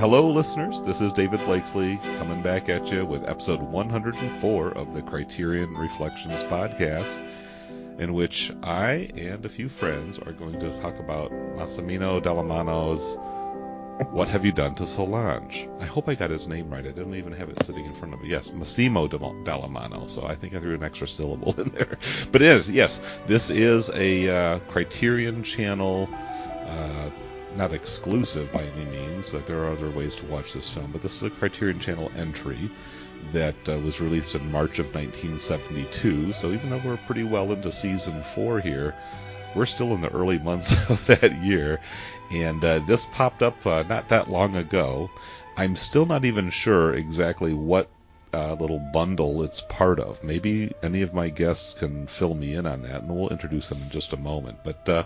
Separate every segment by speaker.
Speaker 1: Hello, listeners. This is David Blakeslee coming back at you with episode 104 of the Criterion Reflections podcast, in which I and a few friends are going to talk about Massimino Dallamano's What Have You Done to Solange? I hope I got his name right. I didn't even have it sitting in front of me. Yes, Massimo Dallamano. So I think I threw an extra syllable in there. But it is, yes, this is a uh, Criterion Channel. Uh, not exclusive by any means. Like there are other ways to watch this film, but this is a Criterion Channel entry that uh, was released in March of 1972. So even though we're pretty well into season four here, we're still in the early months of that year, and uh, this popped up uh, not that long ago. I'm still not even sure exactly what uh, little bundle it's part of. Maybe any of my guests can fill me in on that, and we'll introduce them in just a moment. But uh,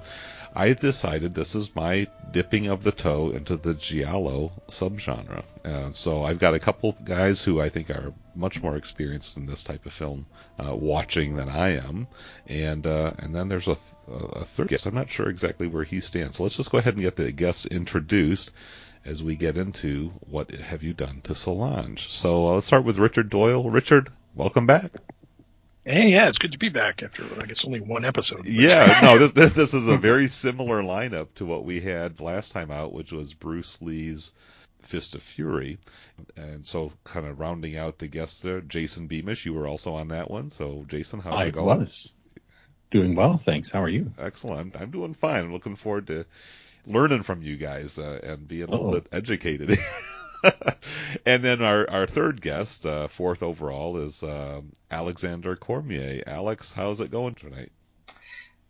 Speaker 1: I decided this is my dipping of the toe into the giallo subgenre. Uh, so I've got a couple guys who I think are much more experienced in this type of film uh, watching than I am, and uh, and then there's a, th- a third guest. I'm not sure exactly where he stands. So let's just go ahead and get the guests introduced as we get into what have you done to Solange. So uh, let's start with Richard Doyle. Richard, welcome back.
Speaker 2: Hey, yeah, it's good to be back after I guess only one episode.
Speaker 1: Yeah, no, this, this, this is a very similar lineup to what we had last time out, which was Bruce Lee's Fist of Fury, and so kind of rounding out the guests there. Jason Beamish, you were also on that one. So, Jason, how's
Speaker 3: I
Speaker 1: it going?
Speaker 3: I was doing well, thanks. How are you?
Speaker 1: Excellent. I'm doing fine. I'm looking forward to learning from you guys uh, and being a little bit educated. and then our, our third guest, uh, fourth overall, is um Alexander Cormier. Alex, how's it going tonight?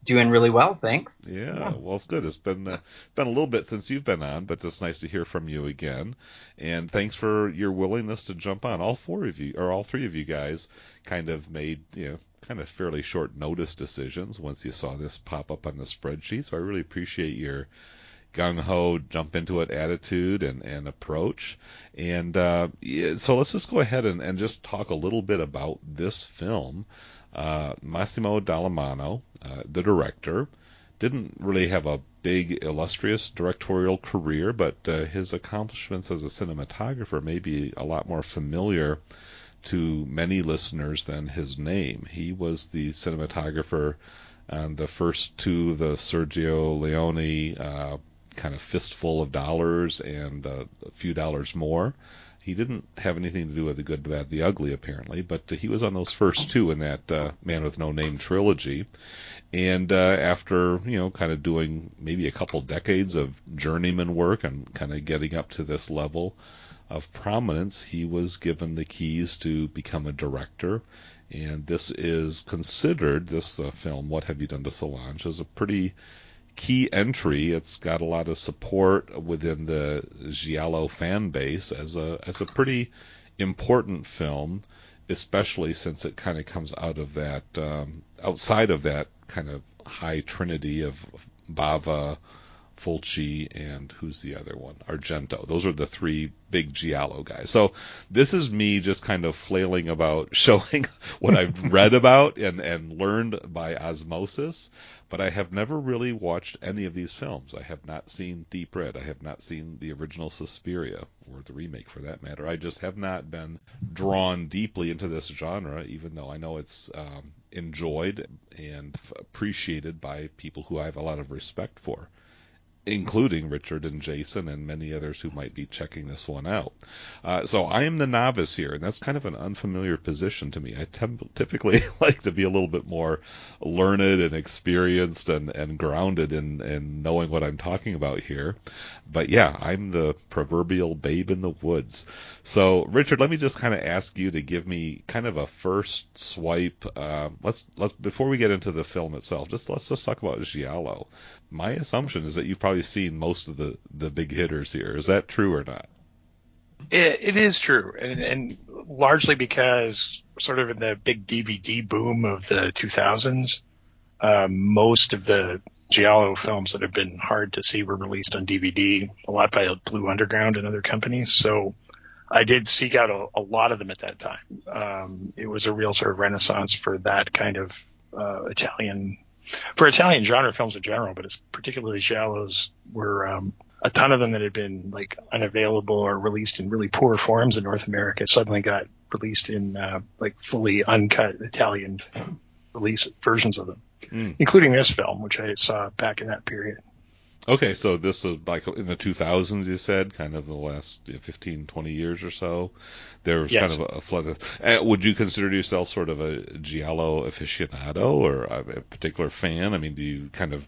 Speaker 4: Doing really well, thanks.
Speaker 1: Yeah, well, it's good. It's been uh, been a little bit since you've been on, but it's nice to hear from you again. And thanks for your willingness to jump on. All four of you, or all three of you guys, kind of made you know kind of fairly short notice decisions once you saw this pop up on the spreadsheet. So I really appreciate your gung ho jump into it attitude and, and approach. And uh, so let's just go ahead and, and just talk a little bit about this film. Uh, Massimo Dallamano, uh, the director, didn't really have a big illustrious directorial career, but uh, his accomplishments as a cinematographer may be a lot more familiar to many listeners than his name. He was the cinematographer on the first two of the Sergio Leone uh, kind of fistful of dollars and uh, a few dollars more. He didn't have anything to do with the good, the bad, the ugly, apparently, but uh, he was on those first two in that uh, Man with No Name trilogy. And uh, after, you know, kind of doing maybe a couple decades of journeyman work and kind of getting up to this level of prominence, he was given the keys to become a director. And this is considered, this uh, film, What Have You Done to Solange, is a pretty key entry. It's got a lot of support within the Giallo fan base as a as a pretty important film, especially since it kind of comes out of that um, outside of that kind of high trinity of Bava, Fulci, and who's the other one? Argento. Those are the three big Giallo guys. So this is me just kind of flailing about showing what I've read about and, and learned by osmosis, but I have never really watched any of these films. I have not seen Deep Red. I have not seen the original Suspiria, or the remake for that matter. I just have not been drawn deeply into this genre, even though I know it's um, enjoyed and appreciated by people who I have a lot of respect for including Richard and Jason and many others who might be checking this one out. Uh, so I am the novice here, and that's kind of an unfamiliar position to me. I typically like to be a little bit more learned and experienced and, and grounded in, in knowing what I'm talking about here. But yeah, I'm the proverbial babe in the woods. So Richard, let me just kind of ask you to give me kind of a first swipe. Uh, let's let's before we get into the film itself, just let's just talk about Giallo. My assumption is that you've probably seen most of the the big hitters here. Is that true or not?
Speaker 2: It, it is true, and, and largely because sort of in the big DVD boom of the 2000s, um, most of the Giallo films that have been hard to see were released on DVD, a lot by Blue Underground and other companies. So I did seek out a, a lot of them at that time. Um, it was a real sort of renaissance for that kind of uh, Italian, for Italian genre films in general, but it's particularly Giallos were um, a ton of them that had been like unavailable or released in really poor forms in North America suddenly got released in uh, like fully uncut Italian release versions of them,
Speaker 1: Mm.
Speaker 2: including this film, which I saw back in that period.
Speaker 1: Okay, so this was like in the 2000s, you said, kind of the last you know, 15, 20 years or so. There was
Speaker 2: Yeah.
Speaker 1: kind of a, flood of. Uh, would you consider yourself sort of a Giallo aficionado or a, a particular fan? I mean, do you kind of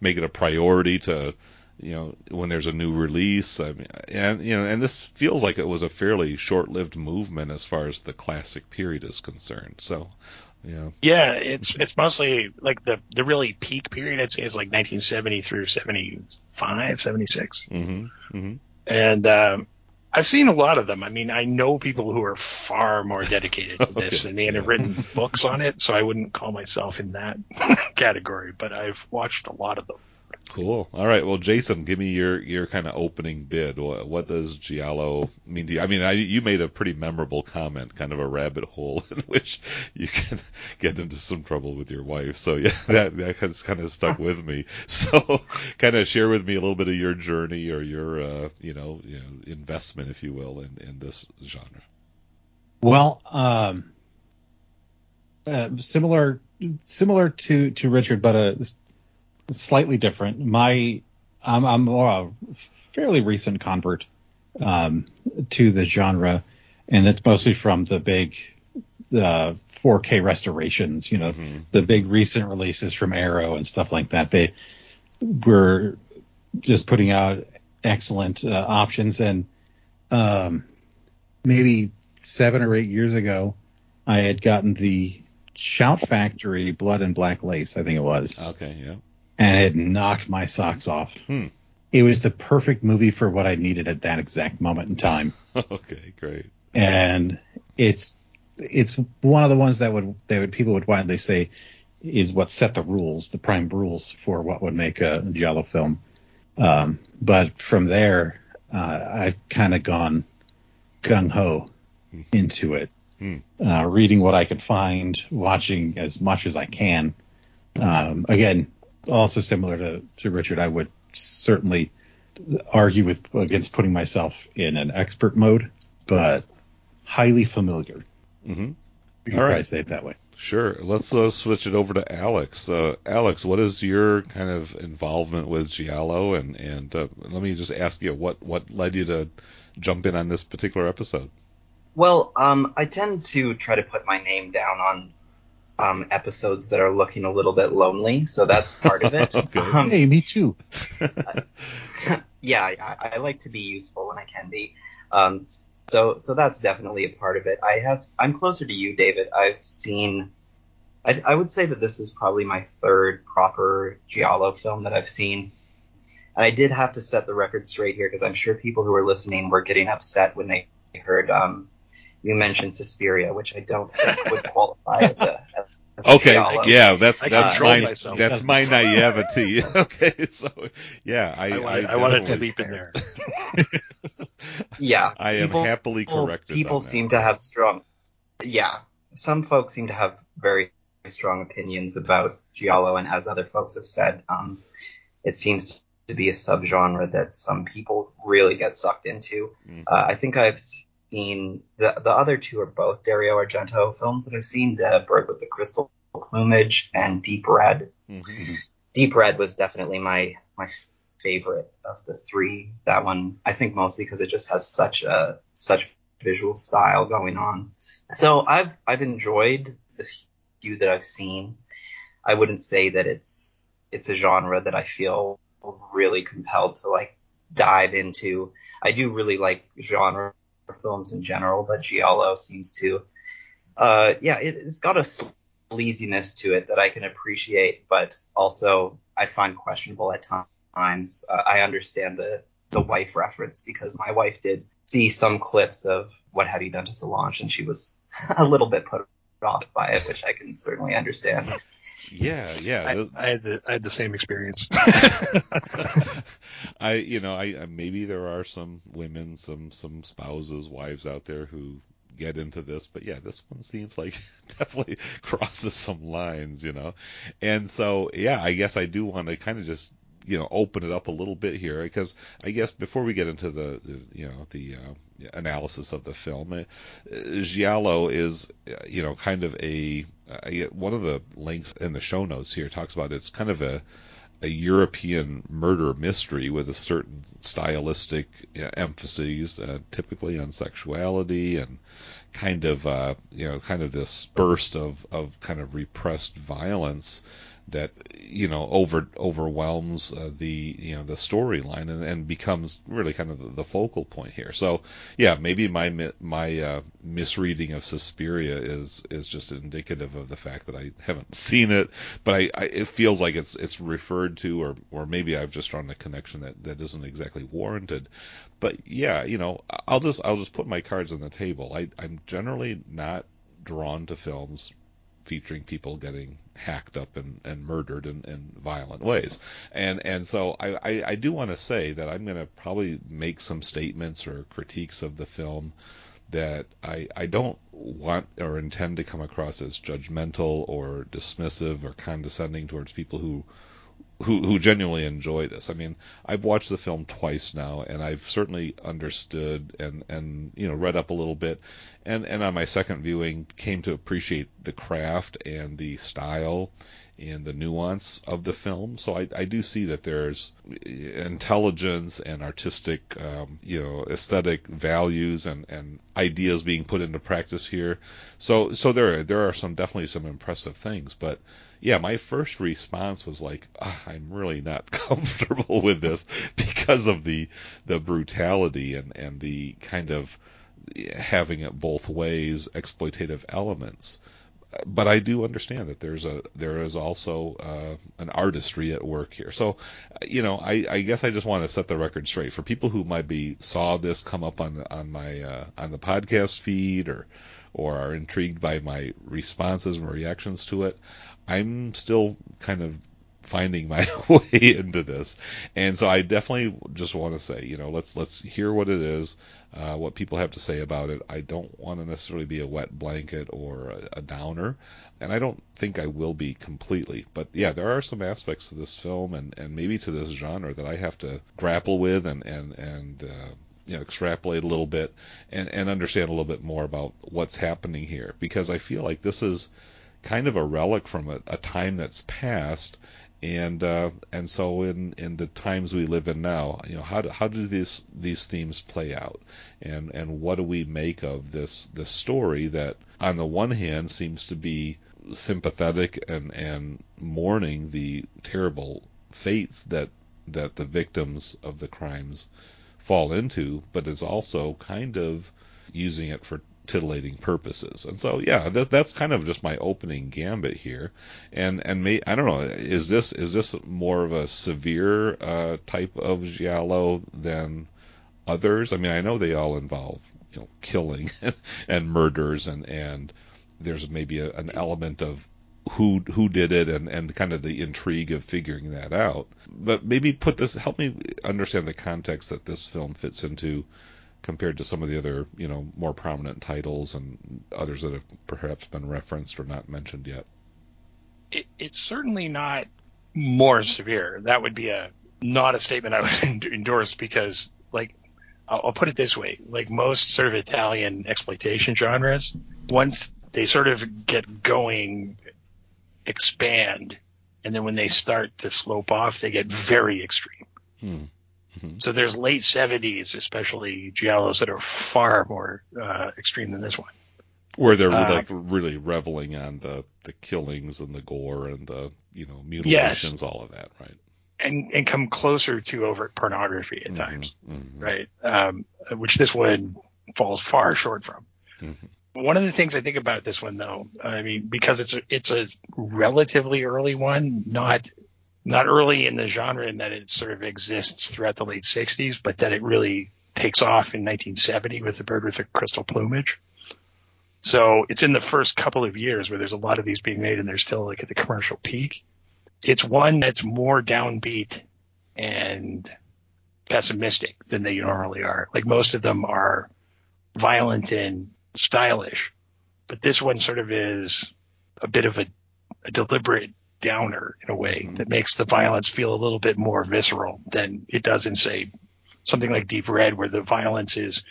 Speaker 1: make it a priority to, you know, when there's a new release? I mean, and you know, and this feels like it was a fairly short-lived movement as far as the classic period is concerned. So, yeah.
Speaker 2: Yeah, it's it's mostly like the the really peak period. I'd say is like 1970 through 75, 76.
Speaker 1: Mm-hmm. Mm-hmm.
Speaker 2: and um, I've seen a lot of them. I mean, I know people who are far more dedicated to this
Speaker 1: Okay,
Speaker 2: than me and have written books on it, so I wouldn't call myself in that category. But I've watched a lot of them.
Speaker 1: Cool. All right. Well, Jason, give me your your kind of opening bid. What, what does Giallo mean to you? I mean, I, you made a pretty memorable comment, kind of a rabbit hole in which you can get into some trouble with your wife. So yeah, that that has kind of stuck with me. So, kind of share with me a little bit of your journey or your uh, you know you know investment, if you will, in in this genre.
Speaker 3: Well, um, uh, similar similar to to Richard, but a slightly different. My I'm I'm a fairly recent convert um, to the genre, and it's mostly from the big uh, 4K restorations. You know,
Speaker 1: Mhm.
Speaker 3: the big recent releases from Arrow and stuff like that. They were just putting out excellent uh, options, and um, maybe seven or eight years ago, I had gotten the Shout Factory Blood and Black Lace, I think it was,
Speaker 1: Okay. Yeah.
Speaker 3: And it knocked my socks off.
Speaker 1: Hmm.
Speaker 3: It was the perfect movie for what I needed at that exact moment in time.
Speaker 1: okay. Great.
Speaker 3: and it's it's one of the ones that would that would people would widely say is what set the rules, the prime rules for what would make a Giallo film. Um, but from there, uh, I've kind of gone gung ho into it,
Speaker 1: Hmm.
Speaker 3: uh, reading what I could find, watching as much as I can. Um, again, also similar to, to Richard, I would certainly argue with against putting myself in an expert mode, but highly familiar.
Speaker 1: Mm-hmm.
Speaker 3: You can
Speaker 1: All right.
Speaker 3: probably say it that way.
Speaker 1: Sure. Let's uh, switch it over to Alex. Uh, Alex, what is your kind of involvement with Giallo? And and uh, let me just ask you what what led you to jump in on this particular episode?
Speaker 4: Well, um, I tend to try to put my name down on um, episodes that are looking a little bit lonely, so that's part of it.
Speaker 1: Okay.
Speaker 4: Um,
Speaker 3: Hey, me too.
Speaker 4: yeah, I, I like to be useful when I can be. Um, so so that's definitely a part of it. I have I'm closer to you, David. I've seen. I, I would say that this is probably my third proper giallo film that I've seen. And I did have to set the record straight here because I'm sure people who are listening were getting upset when they heard um, you mentioned Suspiria, which I don't think would qualify as a. As
Speaker 1: Okay,
Speaker 4: giallo.
Speaker 1: yeah, that's that's my
Speaker 2: myself.
Speaker 1: that's my naivety. okay, so yeah, I
Speaker 2: I, wanted, I, wanted to
Speaker 1: definitely-
Speaker 2: leap in there.
Speaker 4: Yeah,
Speaker 1: I am
Speaker 4: people-
Speaker 1: happily corrected.
Speaker 4: People
Speaker 1: on that.
Speaker 4: seem to have strong. Yeah, some folks seem to have very strong opinions about giallo, and as other folks have said, um, it seems to be a subgenre that some people really get sucked into.
Speaker 1: Mhm.
Speaker 4: Uh, I think I've seen the the other two are both Dario Argento films that I've seen: The Bird with the Crystal Plumage and Deep Red.
Speaker 1: Mhm.
Speaker 4: Deep Red was definitely my my favorite of the three. That one, I think, mostly because it just has such a such visual style going on. So I've I've enjoyed the few that I've seen. I wouldn't say that it's it's a genre that I feel really compelled to like dive into. I do really like genre films in general, but Giallo seems to, uh, yeah, it, it's got a sleaziness to it that I can appreciate, but also I find questionable at times. Uh, I understand the the wife reference because my wife did see some clips of what have you done to Solange, and she was a little bit put off by it, which I can certainly understand.
Speaker 1: Yeah, yeah.
Speaker 2: I, I had the I had the same experience.
Speaker 1: I, you know, I maybe there are some women, some some spouses, wives out there who get into this, but yeah, this one seems like definitely crosses some lines, you know. And so, yeah, I guess I do want to kind of just you know open it up a little bit here because I guess before we get into the, the you know the uh, analysis of the film, uh, Giallo is uh, you know kind of a one of the links in the show notes here talks about it's kind of a a European murder mystery with a certain stylistic emphases, uh, typically on sexuality and kind of uh, you know kind of this burst of of kind of repressed violence that you know over overwhelms uh, the you know the storyline and, and becomes really kind of the, the, focal point here. So yeah, maybe my my uh, misreading of Suspiria is is just indicative of the fact that I haven't seen it, but I, I it feels like it's it's referred to or or maybe I've just drawn a connection that that isn't exactly warranted. But yeah, you know, I'll just I'll just put my cards on the table. I I'm generally not drawn to films featuring people getting hacked up and, and murdered in, in violent ways. And and so I, I, I do want to say that I'm going to probably make some statements or critiques of the film that I, I don't want or intend to come across as judgmental or dismissive or condescending towards people who who who genuinely enjoy this. I mean, I've watched the film twice now, and I've certainly understood and and you know read up a little bit, and and on my second viewing came to appreciate the craft and the style and the nuance of the film. So I, I do see that there's intelligence and artistic, um, you know, aesthetic values and, and ideas being put into practice here. So so there there are some definitely some impressive things, but yeah, my first response was like, oh, I'm really not comfortable with this because of the the brutality and and the kind of having it both ways exploitative elements but I do understand that there's a there is also uh, an artistry at work here. So, you know, I, I guess I just want to set the record straight for people who might be saw this come up on the on my uh, on the podcast feed or or are intrigued by my responses and reactions to it. I'm still kind of finding my way into this. And so I definitely just want to say, you know, let's let's hear what it is, uh, what people have to say about it. I don't want to necessarily be a wet blanket or a, a, downer, and I don't think I will be completely. But yeah, there are some aspects to this film and and maybe to this genre that I have to grapple with and and and. Uh, you know, extrapolate a little bit and, and understand a little bit more about what's happening here because I feel like this is kind of a relic from a, a time that's past and uh, and so in in the times we live in now, you know, how do, how do these these themes play out, and and what do we make of this this story that on the one hand seems to be sympathetic and and mourning the terrible fates that that the victims of the crimes fall into, but is also kind of using it for titillating purposes. And so, yeah, that, that's kind of just my opening gambit here. And and may, I don't know, is this is this more of a severe uh, type of giallo than others? I mean, I know they all involve you know killing and murders and and there's maybe a, an element of who who did it and and kind of the intrigue of figuring that out. But maybe put this help me understand the context that this film fits into compared to some of the other, you know, more prominent titles and others that have perhaps been referenced or not mentioned yet?
Speaker 2: It, it's certainly not more severe. That would be a not a statement I would endorse because, like, I'll, I'll put it this way: like most sort of Italian exploitation genres, once they sort of get going, expand, and then when they start to slope off, they get very extreme. Hmm. Mm-hmm. So there's late 70s, especially giallos that are far more uh, extreme than this one.
Speaker 1: Where they're uh, like really reveling on the, the killings and the gore and the you know mutilations, yes. all of that, right?
Speaker 2: And and come closer to overt pornography at mm-hmm. times, mm-hmm. right? Um, which this one falls far short from. Mm-hmm. One of the things I think about this one, though, I mean, because it's a, it's a relatively early one, not not early in the genre in that it sort of exists throughout the late 60s, but that it really takes off in 1970 with the bird with the crystal plumage. So it's in the first couple of years where there's a lot of these being made and they're still like at the commercial peak. It's one that's more downbeat and pessimistic than they normally are. Like most of them are violent and stylish, but this one sort of is a bit of a, a deliberate downer in a way that makes the violence feel a little bit more visceral than it does in say something like Deep Red, where the violence is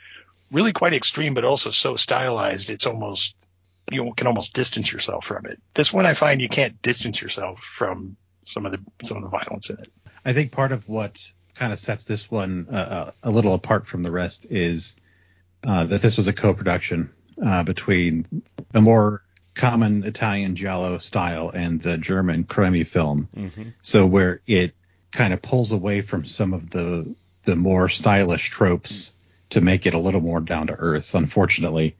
Speaker 2: really quite extreme, but also so stylized it's almost you can almost distance yourself from it. This one I find you can't distance yourself from some of the some of the violence in it.
Speaker 3: I think part of what kind of sets this one uh, uh, a little apart from the rest is uh, that this was a co-production uh, between a more common Italian giallo style and the German krimi film.
Speaker 1: Mm-hmm.
Speaker 3: So where it kind of pulls away from some of the the more stylish tropes to make it a little more down to earth. Unfortunately,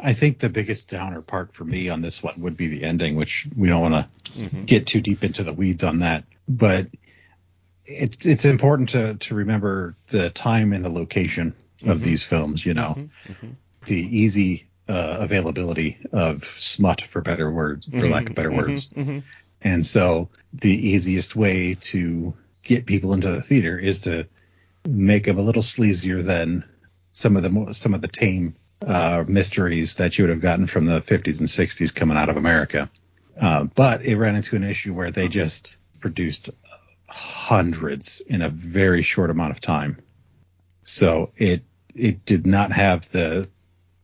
Speaker 3: I think the biggest downer part for me on this one would be the ending, which we don't want to
Speaker 1: Mm-hmm.
Speaker 3: get too deep into the weeds on that. But it's it's important to to remember the time and the location of
Speaker 1: Mhm.
Speaker 3: these films. You know,
Speaker 1: Mhm.
Speaker 3: the easy uh, availability of smut, for better words, for lack of better words.
Speaker 1: Mhm.
Speaker 3: And so the easiest way to get people into the theater is to make them a little sleazier than some of the mo- some of the tame uh, mysteries that you would have gotten from the 50s and 60s coming out of America. Uh, but it ran into an issue where they just produced hundreds in a very short amount of time. So it it did not have the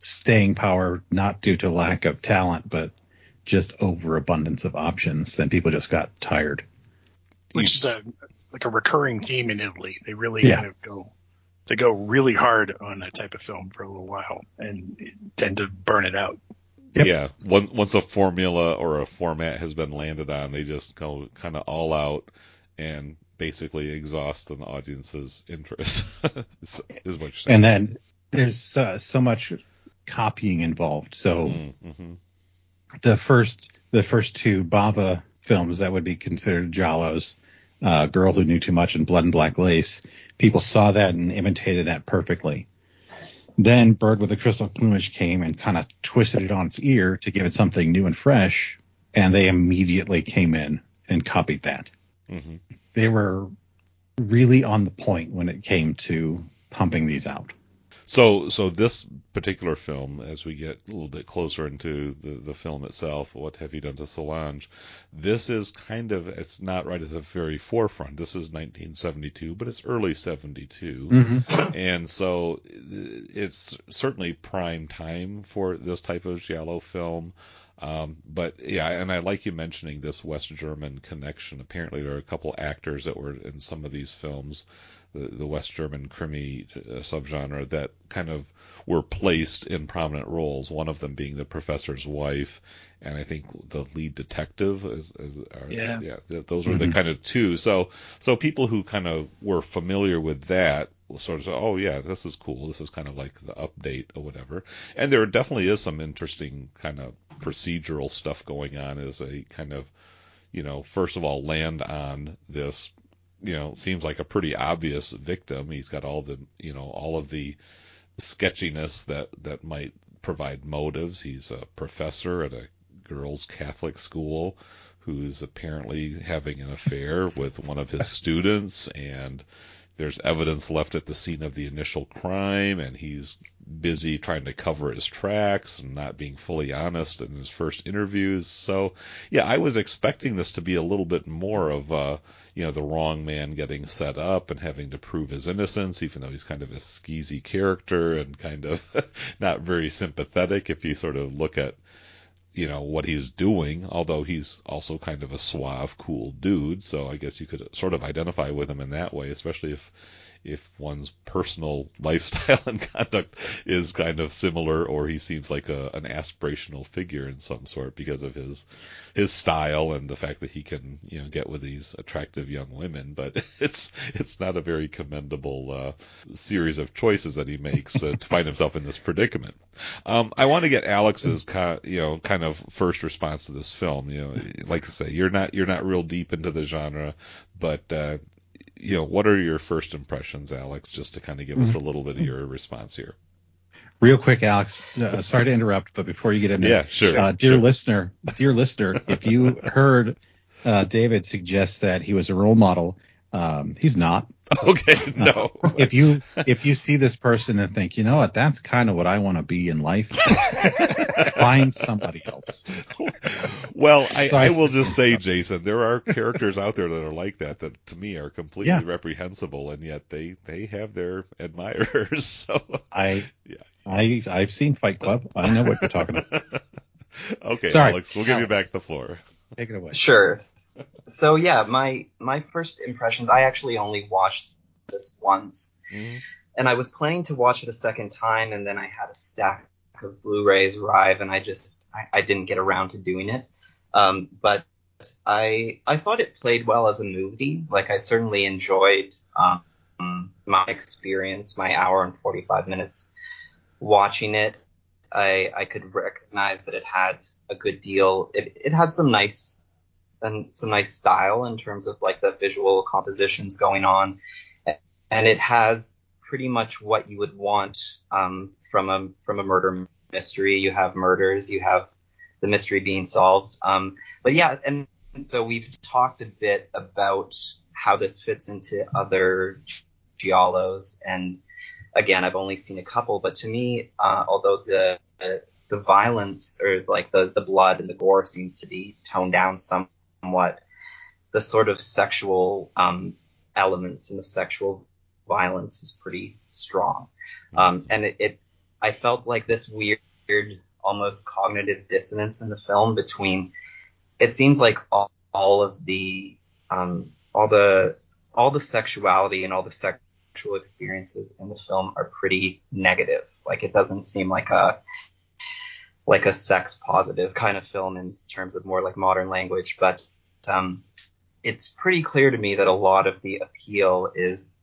Speaker 3: staying power, not due to lack of talent, but just overabundance of options, and people just got tired.
Speaker 2: which is a like a recurring theme in Italy. They really
Speaker 3: Yeah.
Speaker 2: kind of go they go really hard on that type of film for a little while and tend to burn it out.
Speaker 3: Yep.
Speaker 1: Yeah, once once a formula or a format has been landed on, they just go kind of all out and basically exhaust an audience's interest. is, is what you're saying.
Speaker 3: And then there's uh, so much copying involved. So
Speaker 1: Mm-hmm.
Speaker 3: the first the first two Bava films that would be considered giallos, uh, Girl Who Knew Too Much and Blood and Black Lace, people saw that and imitated that perfectly. Then Bird with the Crystal Plumage came and kind of twisted it on its ear to give it something new and fresh, and they immediately came in and copied that.
Speaker 1: Mm-hmm.
Speaker 3: They were really on the point when it came to pumping these out.
Speaker 1: So, so this particular film, as we get a little bit closer into the, the film itself, what have you done to Solange? This is kind of, it's not right at the very forefront. This is 1972, but it's early 72.
Speaker 3: Mm-hmm.
Speaker 1: And so it's certainly prime time for this type of giallo film. Um, but yeah, and I like you mentioning this West German connection. Apparently, there are a couple actors that were in some of these films, the, the West German krimi uh, subgenre, that kind of were placed in prominent roles. One of them being the professor's wife, and I think the lead detective. Is, is are,
Speaker 2: Yeah.
Speaker 1: yeah. th- Those were the kind of two. So, so people who kind of were familiar with that will sort of say, "Oh yeah, this is cool. This is kind of like the update or whatever." And there definitely is some interesting kind of procedural stuff going on as a kind of, you know, first of all, land on this, you know, seems like a pretty obvious victim. He's got all the, you know, all of the sketchiness that that might provide motives. He's a professor at a girls' Catholic school who's apparently having an affair with one of his students and there's evidence left at the scene of the initial crime and he's busy trying to cover his tracks and not being fully honest in his first interviews. So yeah i was expecting this to be a little bit more of uh you know the wrong man getting set up and having to prove his innocence even though he's kind of a skeezy character and kind of not very sympathetic if you sort of look at you know what he's doing although he's also kind of a suave cool dude. So i guess you could sort of identify with him in that way especially if if one's personal lifestyle and conduct is kind of similar or he seems like a an aspirational figure in some sort because of his his style and the fact that he can you know get with these attractive young women but it's it's not a very commendable uh, series of choices that he makes uh, to find himself in this predicament um, I want to get Alex's you know kind of first response to this film. You know, like I say, you're not you're not real deep into the genre, but uh, you know, what are your first impressions, Alex? Just to kind of give us a little bit of your response here.
Speaker 3: Real quick, Alex. Uh, sorry to interrupt, but before you get into
Speaker 1: Yeah, sure.
Speaker 3: uh, dear
Speaker 1: sure.
Speaker 3: listener, dear listener, if you heard uh, David suggest that he was a role model, um, he's not.
Speaker 1: Okay, no.
Speaker 3: If you if you see this person and think, you know what, that's kind of what I want to be in life, find somebody else.
Speaker 1: Well, I,
Speaker 3: So
Speaker 1: I
Speaker 3: I-
Speaker 1: will just say, Jason, there are characters out there that are like that that to me are completely
Speaker 3: Yeah.
Speaker 1: reprehensible, and yet they they have their admirers. So
Speaker 3: I,
Speaker 1: Yeah.
Speaker 3: I, I've seen Fight Club. I know what you're talking about.
Speaker 1: okay,
Speaker 3: Sorry.
Speaker 1: Alex, we'll give you back the floor.
Speaker 3: Take it away.
Speaker 4: Sure. So yeah, my my first impressions. I actually only watched this once,
Speaker 1: Mhm.
Speaker 4: and I was planning to watch it a second time, and then I had a stack of Blu-rays arrive, and I just I, I didn't get around to doing it. Um, but I I thought it played well as a movie. Like I certainly enjoyed um, my experience, my hour and forty five minutes watching it. I I could recognize that it had a good deal. It it had some nice and some nice style in terms of like the visual compositions going on, and it has pretty much what you would want um, from a from a murder mystery. You have murders, you have the mystery being solved. Um, but yeah, and so we've talked a bit about how this fits into other giallos, and again, I've only seen a couple, but to me, uh, although the the violence or like the the blood and the gore seems to be toned down somewhat, the sort of sexual um, elements and the sexual violence is pretty strong. Um, and it, it, I felt like this weird, almost cognitive dissonance in the film between, it seems like all, all of the, um, all the, all the sexuality and all the sexual experiences in the film are pretty negative. Like it doesn't seem like a, like a sex positive kind of film in terms of more like modern language, but, um, it's pretty clear to me that a lot of the appeal is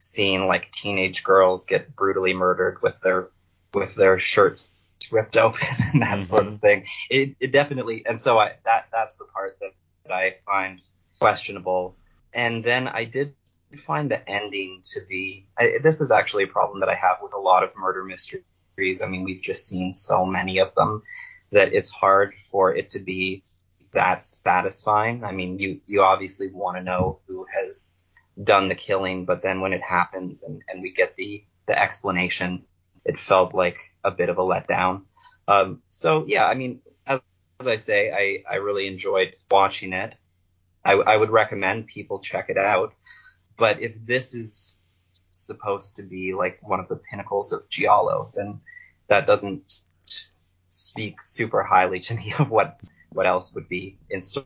Speaker 4: seeing like teenage girls get brutally murdered with their with their shirts ripped open and that sort of mm-hmm. thing. It, it definitely and so I that that's the part that, that I find questionable. And then I did find the ending to be I, this is actually a problem that I have with a lot of murder mysteries. I mean, we've just seen so many of them that it's hard for it to be that satisfying. I mean, you you obviously want to know who has done the killing, but then when it happens and, and we get the the explanation, it felt like a bit of a letdown. Um, so yeah, I mean, as, as I say, I, I really enjoyed watching it. I, I would recommend people check it out. But if this is supposed to be like one of the pinnacles of Giallo, then that doesn't speak super highly to me of what what else would be in store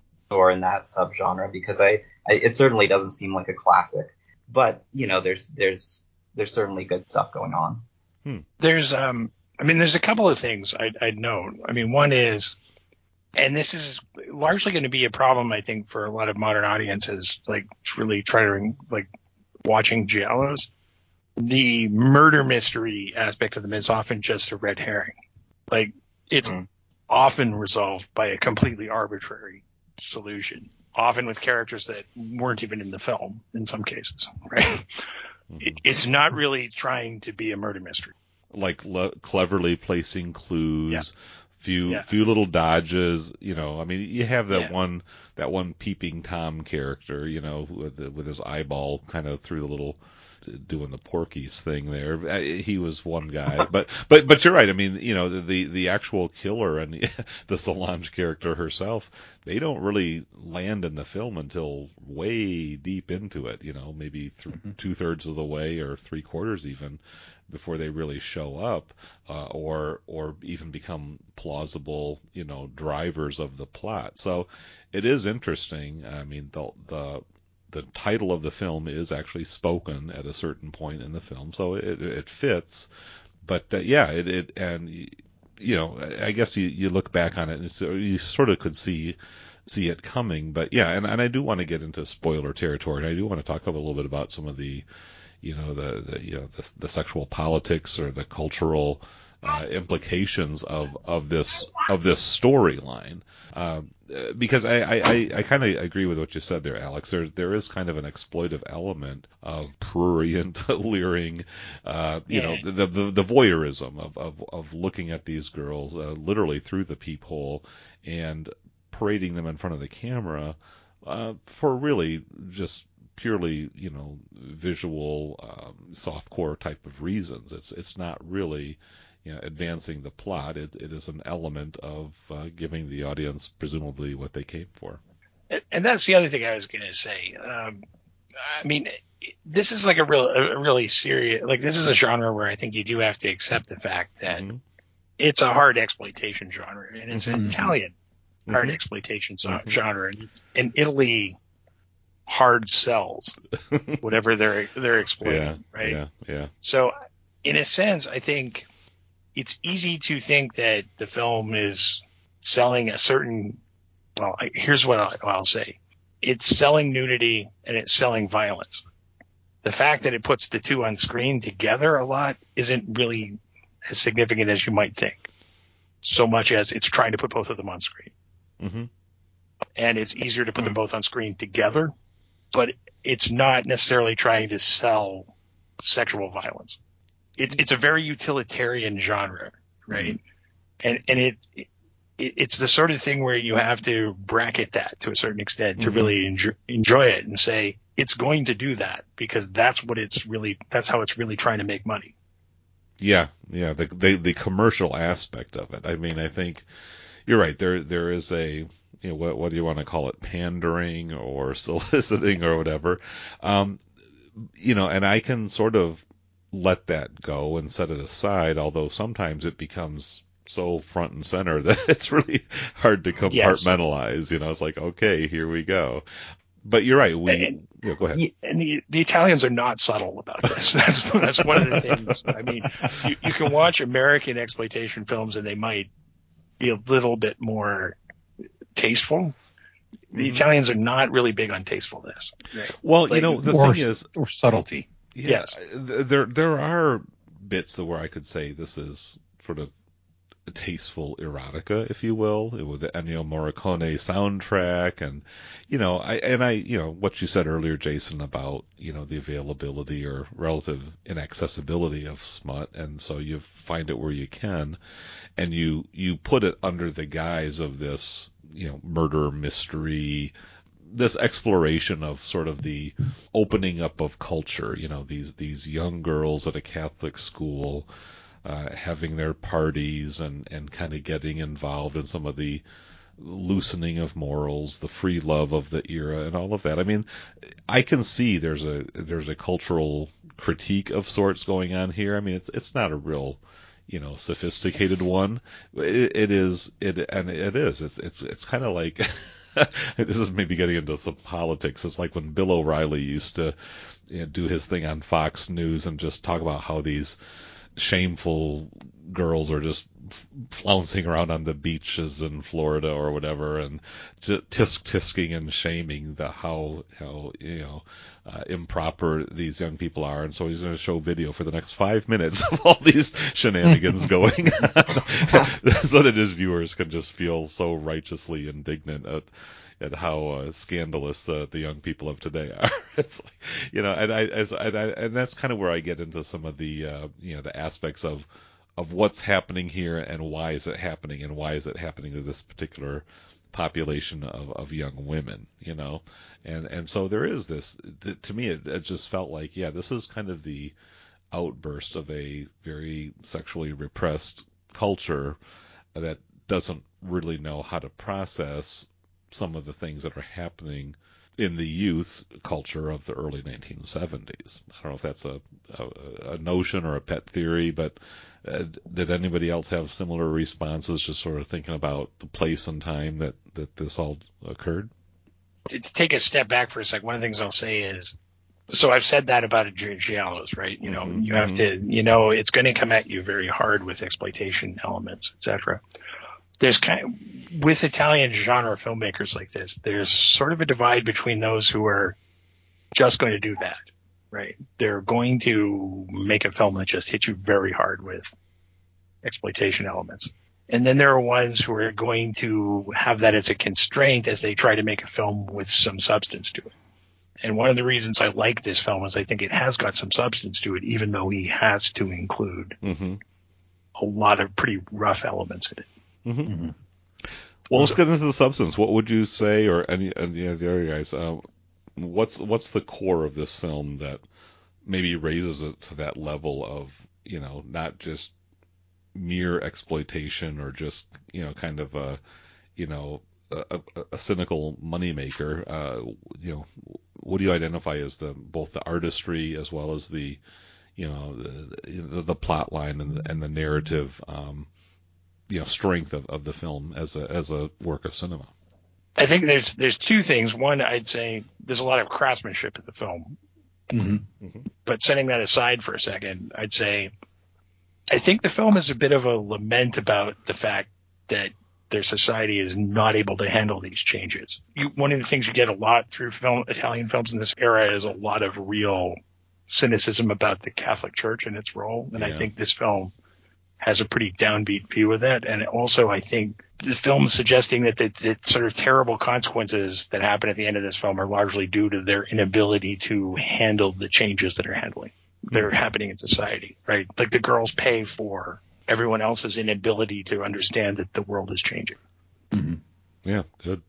Speaker 4: in that subgenre because I, I it certainly doesn't seem like a classic. But you know, there's there's there's certainly good stuff going on.
Speaker 2: There's, um, I mean, there's a couple of things I'd, I'd note. I mean, one is, and this is largely going to be a problem, I think, for a lot of modern audiences, like really trying, like watching giallos. The murder mystery aspect of them is often just a red herring. Like it's
Speaker 4: Mm.
Speaker 2: often resolved by a completely arbitrary solution, often with characters that weren't even in the film in some cases, right? Mm-hmm. It, it's not really trying to be a murder mystery.
Speaker 1: like le- cleverly placing clues,
Speaker 2: Yeah.
Speaker 1: few
Speaker 2: Yeah.
Speaker 1: few little dodges. You know, I mean, you have that
Speaker 2: Yeah.
Speaker 1: one that one peeping tom character, you know, with the, with his eyeball kind of through the little doing the Porky's thing there. Uh, He was one guy, but but but you're right. I mean, you know, the the actual killer and the Solange character herself, they don't really land in the film until way deep into it. You know, maybe th- two thirds of the way or three quarters even before they really show up uh, or or even become plausible you know drivers of the plot so it is interesting i mean the the the title of the film is actually spoken at a certain point in the film so it it fits. But uh, yeah it it and you know i guess you you look back on it and you sort of could see see it coming. But yeah and, and i do want to get into spoiler territory i do want to talk a little bit about some of the you know the, the you know the, the sexual politics or the cultural uh, implications of of this of this storyline uh, because I I, I, I kind of agree with what you said there, Alex. There there is kind of an exploitive element of prurient leering, uh, you
Speaker 2: Yeah.
Speaker 1: know, the, the the voyeurism of of of looking at these girls uh, literally through the peephole and parading them in front of the camera uh, for really just purely, you know, visual, um, softcore type of reasons. It's it's not really, you know, advancing the plot. It, it is an element of uh, giving the audience presumably what they came for.
Speaker 2: And that's the other thing I was going to say. Um, I mean, this is like a real, a really serious, like this is a genre where I think you do have to accept the fact that
Speaker 1: Mhm.
Speaker 2: it's a hard exploitation genre, and it's an
Speaker 3: Mhm.
Speaker 2: Italian hard
Speaker 1: Mhm.
Speaker 2: exploitation zo- genre, and, and Italy hard sells whatever they're they're exploiting,
Speaker 1: Yeah,
Speaker 2: right?
Speaker 1: yeah, yeah.
Speaker 2: So, in a sense, I think it's easy to think that the film is selling a certain. Well, here's what I'll, I'll say: it's selling nudity and it's selling violence. The fact that it puts the two on screen together a lot isn't really as significant as you might think. So much as it's trying to put both of them on screen,
Speaker 1: hmm
Speaker 2: and it's easier to put them both on screen together, but it's not necessarily trying to sell sexual violence. It's it's a very utilitarian genre, right? And and it, it it's the sort of thing where you have to bracket that to a certain extent to
Speaker 1: Mhm.
Speaker 2: really enjoy, enjoy it and say it's going to do that because that's what it's really that's how it's really trying to make money.
Speaker 1: Yeah, yeah, the, the the commercial aspect of it. I mean, I think you're right. There there is a you know what whether you want to call it pandering or soliciting or whatever, um, you know, and I can sort of let that go and set it aside. Although sometimes it becomes so front and center that it's really hard to
Speaker 2: Yes.
Speaker 1: compartmentalize. You know, it's like okay, here we go. But you're right. We
Speaker 2: And-
Speaker 1: yeah, go ahead.
Speaker 2: And the, the Italians are not subtle about this. That's that's one of the things. I mean, you, you can watch American exploitation films and they might be a little bit more tasteful. The
Speaker 1: Mhm.
Speaker 2: Italians are not really big on tastefulness. Right.
Speaker 1: Well, you know, the
Speaker 3: or,
Speaker 1: thing is,
Speaker 3: or subtlety.
Speaker 1: Yeah,
Speaker 2: Yes.
Speaker 1: there there are bits where I could say this is sort of tasteful erotica, if you will, with the Ennio Morricone soundtrack, and you know, I and I, you know, what you said earlier, Jason, about you know the availability or relative inaccessibility of smut, and so you find it where you can, and you you put it under the guise of this, you know, murder mystery this exploration of sort of the opening up of culture, you know, these these young girls at a Catholic school uh, having their parties and and kind of getting involved in some of the loosening of morals, the free love of the era, and all of that. I mean, I can see there's a there's a cultural critique of sorts going on here. I mean, it's it's not a real you know sophisticated one. It, it is it and it is. It's it's it's kind of like. this is maybe getting into some politics. It's like when Bill O'Reilly used to you know, do his thing on Fox News and just talk about how these shameful girls are just flouncing around on the beaches in Florida or whatever, and j- tisk tisking and shaming the how how you know uh, improper these young people are, and so he's going to show video for the next five minutes of all these shenanigans going on, so that his viewers can just feel so righteously indignant at at how uh, scandalous uh, the young people of today are. it's like, you know, and I, as, and I, and that's kind of where I get into some of the, uh, you know, the aspects of, of what's happening here and why is it happening and why is it happening to this particular population of, of young women, you know, and, and so there is this, th- to me, it, it just felt like, yeah, this is kind of the outburst of a very sexually repressed culture that doesn't really know how to process some of the things that are happening in the youth culture of the early 1970s. I don't know if that's a, a, a notion or a pet theory, but uh, did anybody else have similar responses, just sort of thinking about the place and time that, that this all occurred?
Speaker 2: To, take a step back for a sec, one of the things I'll say is, so I've said that about Gi- giallos, right? You know,
Speaker 1: Mhm,
Speaker 2: you have
Speaker 1: mhm.
Speaker 2: to, you know, it's going to come at you very hard with exploitation elements, etc. There's kind of, with Italian genre filmmakers like this, there's sort of a divide between those who are just going to do that, right? They're going to make a film that just hits you very hard with exploitation elements. And then there are ones who are going to have that as a constraint as they try to make a film with some substance to it. And one of the reasons I like this film is I think it has got some substance to it, even though he has to include
Speaker 1: Mm-hmm.
Speaker 2: a lot of pretty rough elements in it.
Speaker 1: Mm-hmm.
Speaker 3: Mhm.
Speaker 1: Well, let's get into the substance. What would you say, or any, any of the other guys, uh, what's what's the core of this film that maybe raises it to that level of you know not just mere exploitation or just you know kind of a you know a, a, a cynical moneymaker. Uh, you know, what do you identify as the both the artistry as well as the you know the the, the plot line and the, and the narrative um, you know strength of, of the film as a as a work of cinema.
Speaker 2: I think there's there's two things. One, I'd say there's a lot of craftsmanship in the film.
Speaker 3: Mm-hmm.
Speaker 2: But setting that aside for a second, I'd say I think the film is a bit of a lament about the fact that their society is not able to handle these changes. You, one of the things you get a lot through film, Italian films in this era is a lot of real cynicism about the Catholic Church and its role. And I think this film has a pretty downbeat view of that. And also, I think the film is suggesting that the, the sort of terrible consequences that happen at the end of this film are largely due to their inability to handle the changes that are handling that are happening in society, right? Like the girls pay for everyone else's inability to understand that the world is changing. Mm-hmm.
Speaker 1: Yeah, good.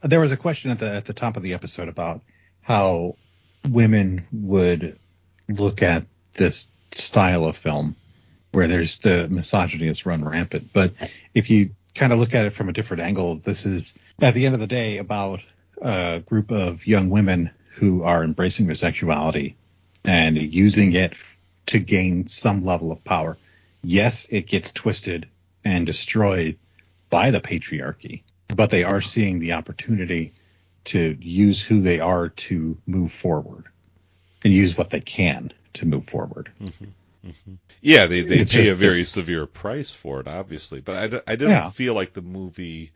Speaker 3: There was a question at the at the top of the episode about how women would look at this style of film where there's the misogyny is run rampant. But if you kind of look at it from a different angle, this is at the end of the day about a group of young women who are embracing their sexuality and using it to gain some level of power. Yes, it gets twisted and destroyed by the patriarchy, but they are seeing the opportunity to use who they are to move forward and use what they can to move forward. Mm-hmm.
Speaker 1: Yeah, they they
Speaker 3: It's
Speaker 1: pay a
Speaker 3: just
Speaker 1: very severe price for it, obviously. But I, I didn't
Speaker 3: Yeah.
Speaker 1: feel like the movie.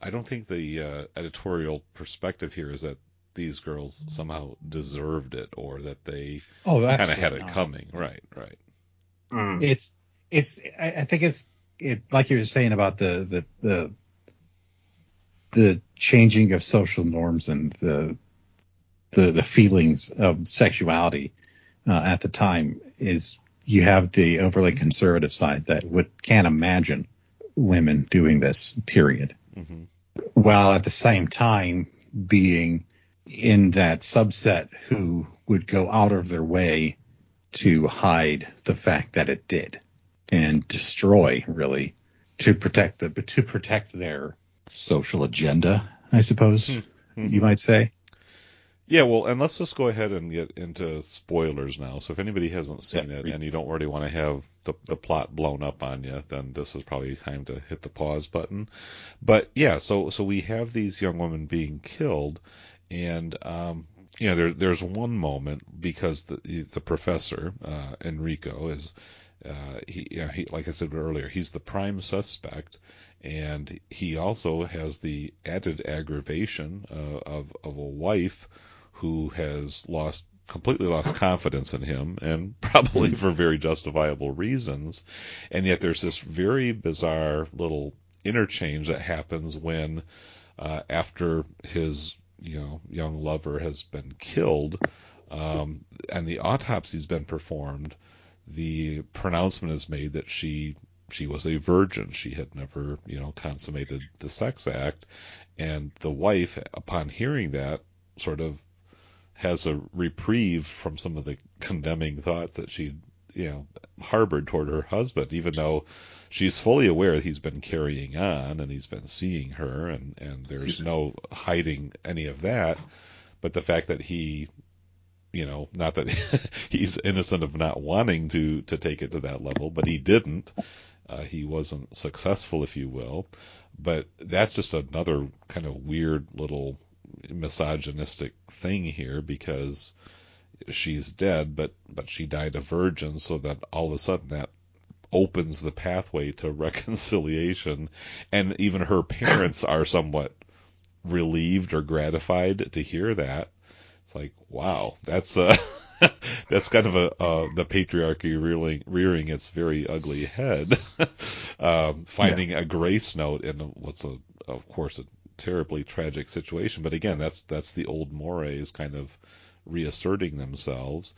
Speaker 1: I don't think the uh, editorial perspective here is that these girls somehow deserved it or that they
Speaker 3: Oh,
Speaker 1: kind of had it
Speaker 3: not.
Speaker 1: coming. Right, right.
Speaker 4: Mm.
Speaker 3: It's it's I, I think it's it like you were saying about the the the the changing of social norms and the the the feelings of sexuality uh, at the time is you have the overly conservative side that would can't imagine women doing this period.
Speaker 1: Hmm
Speaker 3: while at the same time being in that subset who would go out of their way to hide the fact that it did and destroy really to protect the to protect their social agenda i suppose
Speaker 1: Hmm.
Speaker 3: you might say
Speaker 1: Yeah, well, and let's just go ahead and get into spoilers now. So if anybody hasn't seen
Speaker 3: Yeah,
Speaker 1: it and you don't really want to have the the plot blown up on you, then this is probably time to hit the pause button. But yeah, so so we have these young women being killed, and um, you know, there there's one moment because the the professor uh, Enrico is. Uh, he, you know, he, like I said earlier, he's the prime suspect, and he also has the added aggravation uh, of of a wife who has lost completely lost confidence in him and probably for very justifiable reasons. And yet there's this very bizarre little interchange that happens when uh, after his you know young lover has been killed um, and the autopsy's been performed the pronouncement is made that she she was a virgin. She had never you know consummated the sex act. And the wife upon hearing that sort of has a reprieve from some of the condemning thoughts that she you know harbored toward her husband even though she's fully aware he's been carrying on and he's been seeing her and and there's no hiding any of that. But the fact that he you know not that he's innocent of not wanting to to take it to that level but he didn't. Uh, he wasn't successful if you will. But that's just another kind of weird little misogynistic thing here because she's dead, but but she died a virgin, so that all of a sudden that opens the pathway to reconciliation, and even her parents are somewhat relieved or gratified to hear that. It's like, wow, that's uh that's kind of a uh, the patriarchy rearing rearing its very ugly head, um, finding a grace note in what's a of course a terribly tragic situation. But again, that's that's the old mores kind of reasserting themselves.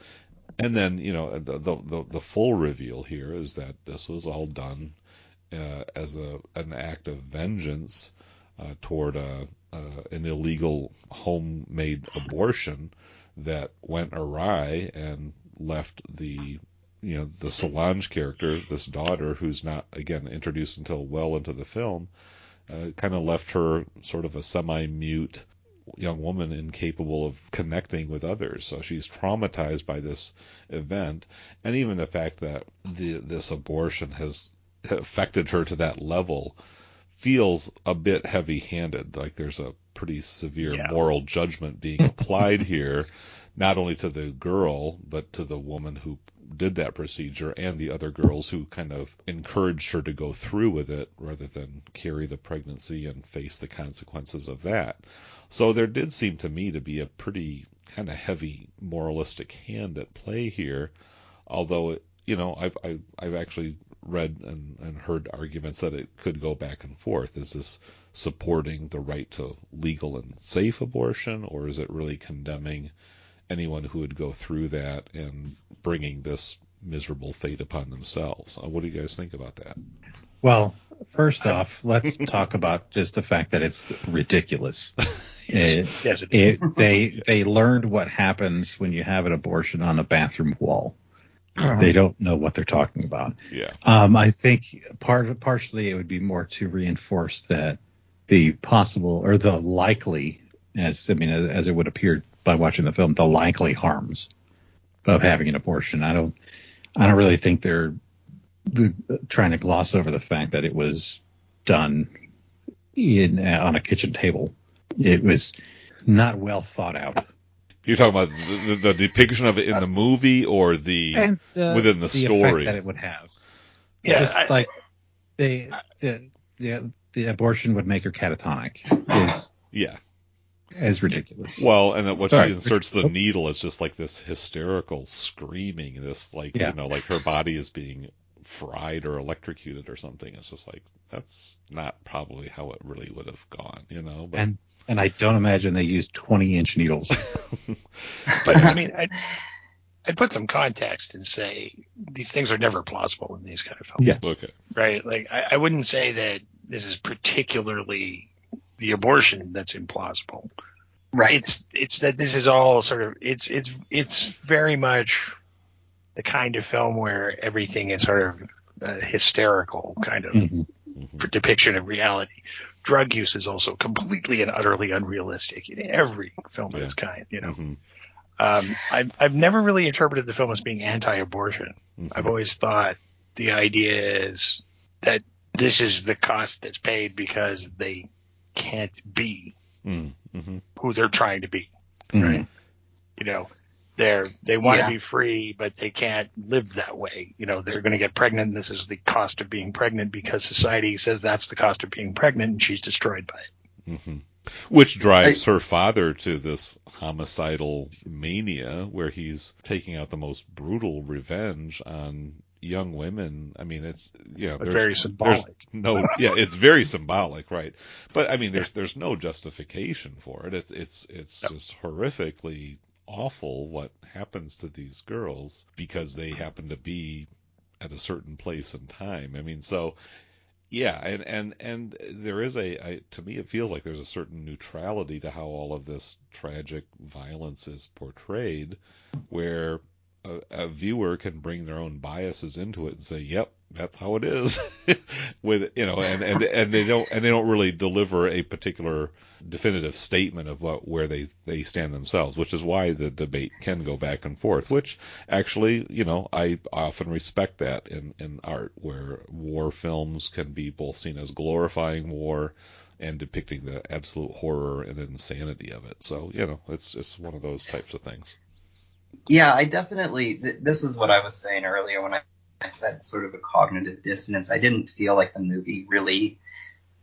Speaker 1: And then you know the the the, full reveal here is that this was all done uh, as a an act of vengeance uh, toward a, an illegal homemade abortion that went awry and left the you know the Solange character, this daughter who's not again introduced until well into the film, uh, kind of left her sort of a semi-mute young woman incapable of connecting with others. So she's traumatized by this event, and even the fact that the, this abortion has affected her to that level feels a bit heavy-handed. Like there's a pretty severe
Speaker 2: Yeah.
Speaker 1: moral judgment being applied here, not only to the girl but to the woman who did that procedure and the other girls who kind of encouraged her to go through with it rather than carry the pregnancy and face the consequences of that. So there did seem to me to be a pretty kind of heavy moralistic hand at play here, although it, you know I've I've, I've actually read and, and heard arguments that it could go back and forth. Is this supporting the right to legal and safe abortion, or is it really condemning anyone who would go through that and bringing this miserable fate upon themselves? Uh, what do you guys think about that?
Speaker 3: Well, first off, let's talk about just the fact that it's ridiculous. It-
Speaker 2: Yes, it
Speaker 3: it, they they learned what happens when you have an abortion on a bathroom wall. They don't know what they're talking about.
Speaker 1: Yeah.
Speaker 3: Um, I think part partially it would be more to reinforce that the possible or the likely, as I mean, as, as it would appear by watching the film, the likely harms of having an abortion. I don't, I don't really think they're the, trying to gloss over the fact that it was done in on a kitchen table. It was not well thought out.
Speaker 1: You're talking about the, the, the depiction of it in the movie or the
Speaker 3: and uh,
Speaker 1: within the story.
Speaker 3: that it would have.
Speaker 2: Yeah,
Speaker 3: Just
Speaker 2: I-
Speaker 3: like the, the the the abortion would make her catatonic is
Speaker 1: yeah.
Speaker 3: As ridiculous.
Speaker 1: Well, and then when
Speaker 3: Sorry.
Speaker 1: she inserts the
Speaker 3: Oh.
Speaker 1: needle, it's just like this hysterical screaming. This like
Speaker 3: Yeah.
Speaker 1: you know, like her body is being fried or electrocuted or something. It's just like that's not probably how it really would have gone, you know. But
Speaker 3: and and I don't imagine they used 20 inch needles.
Speaker 2: But I mean, I'd, I'd put some context and say these things are never plausible in these kind of films,
Speaker 3: Yeah.
Speaker 1: okay,
Speaker 2: right? Like, I, I wouldn't say that this is particularly the abortion that's implausible.
Speaker 4: Right.
Speaker 2: It's it's that this is all sort of it's it's it's very much the kind of film where everything is sort of a hysterical kind of
Speaker 3: Mhm.
Speaker 1: Mhm.
Speaker 2: depiction of reality. Drug use is also completely and utterly unrealistic in every film of
Speaker 1: Yeah.
Speaker 2: its kind. You know,
Speaker 1: Mhm.
Speaker 2: um, I've I've never really interpreted the film as being anti-abortion.
Speaker 1: Mhm.
Speaker 2: I've always thought the idea is that this is the cost that's paid because they can't be
Speaker 1: Mm, mhm.
Speaker 2: who they're trying to be.
Speaker 3: Mhm.
Speaker 2: Right. You know, they're they want
Speaker 4: Yeah.
Speaker 2: to be free, but they can't live that way. You know, they're going to get pregnant. And this is the cost of being pregnant because society says that's the cost of being pregnant, and she's destroyed by it.
Speaker 1: hmm Which drives her father to this homicidal mania where he's taking out the most brutal revenge on young women. I mean, it's you know,
Speaker 2: very symbolic.
Speaker 1: no, yeah, it's very symbolic, right? But I mean, there's there's no justification for it. It's it's it's
Speaker 2: No.
Speaker 1: just horrifically awful what happens to these girls because they happen to be at a certain place and time. I mean, so yeah, and and and there is a I, to me it feels like there's a certain neutrality to how all of this tragic violence is portrayed, where a, a viewer can bring their own biases into it and say, "Yep, that's how it is," with you know, and and and they don't and they don't really deliver a particular definitive statement of what where they they stand themselves, which is why the debate can go back and forth. Which actually, you know, I often respect that in in art, where war films can be both seen as glorifying war and depicting the absolute horror and insanity of it. So you know, it's it's one of those types of things.
Speaker 4: Yeah, I definitely. Th- this is what I was saying earlier when I, I said sort of a cognitive dissonance. I didn't feel like the movie really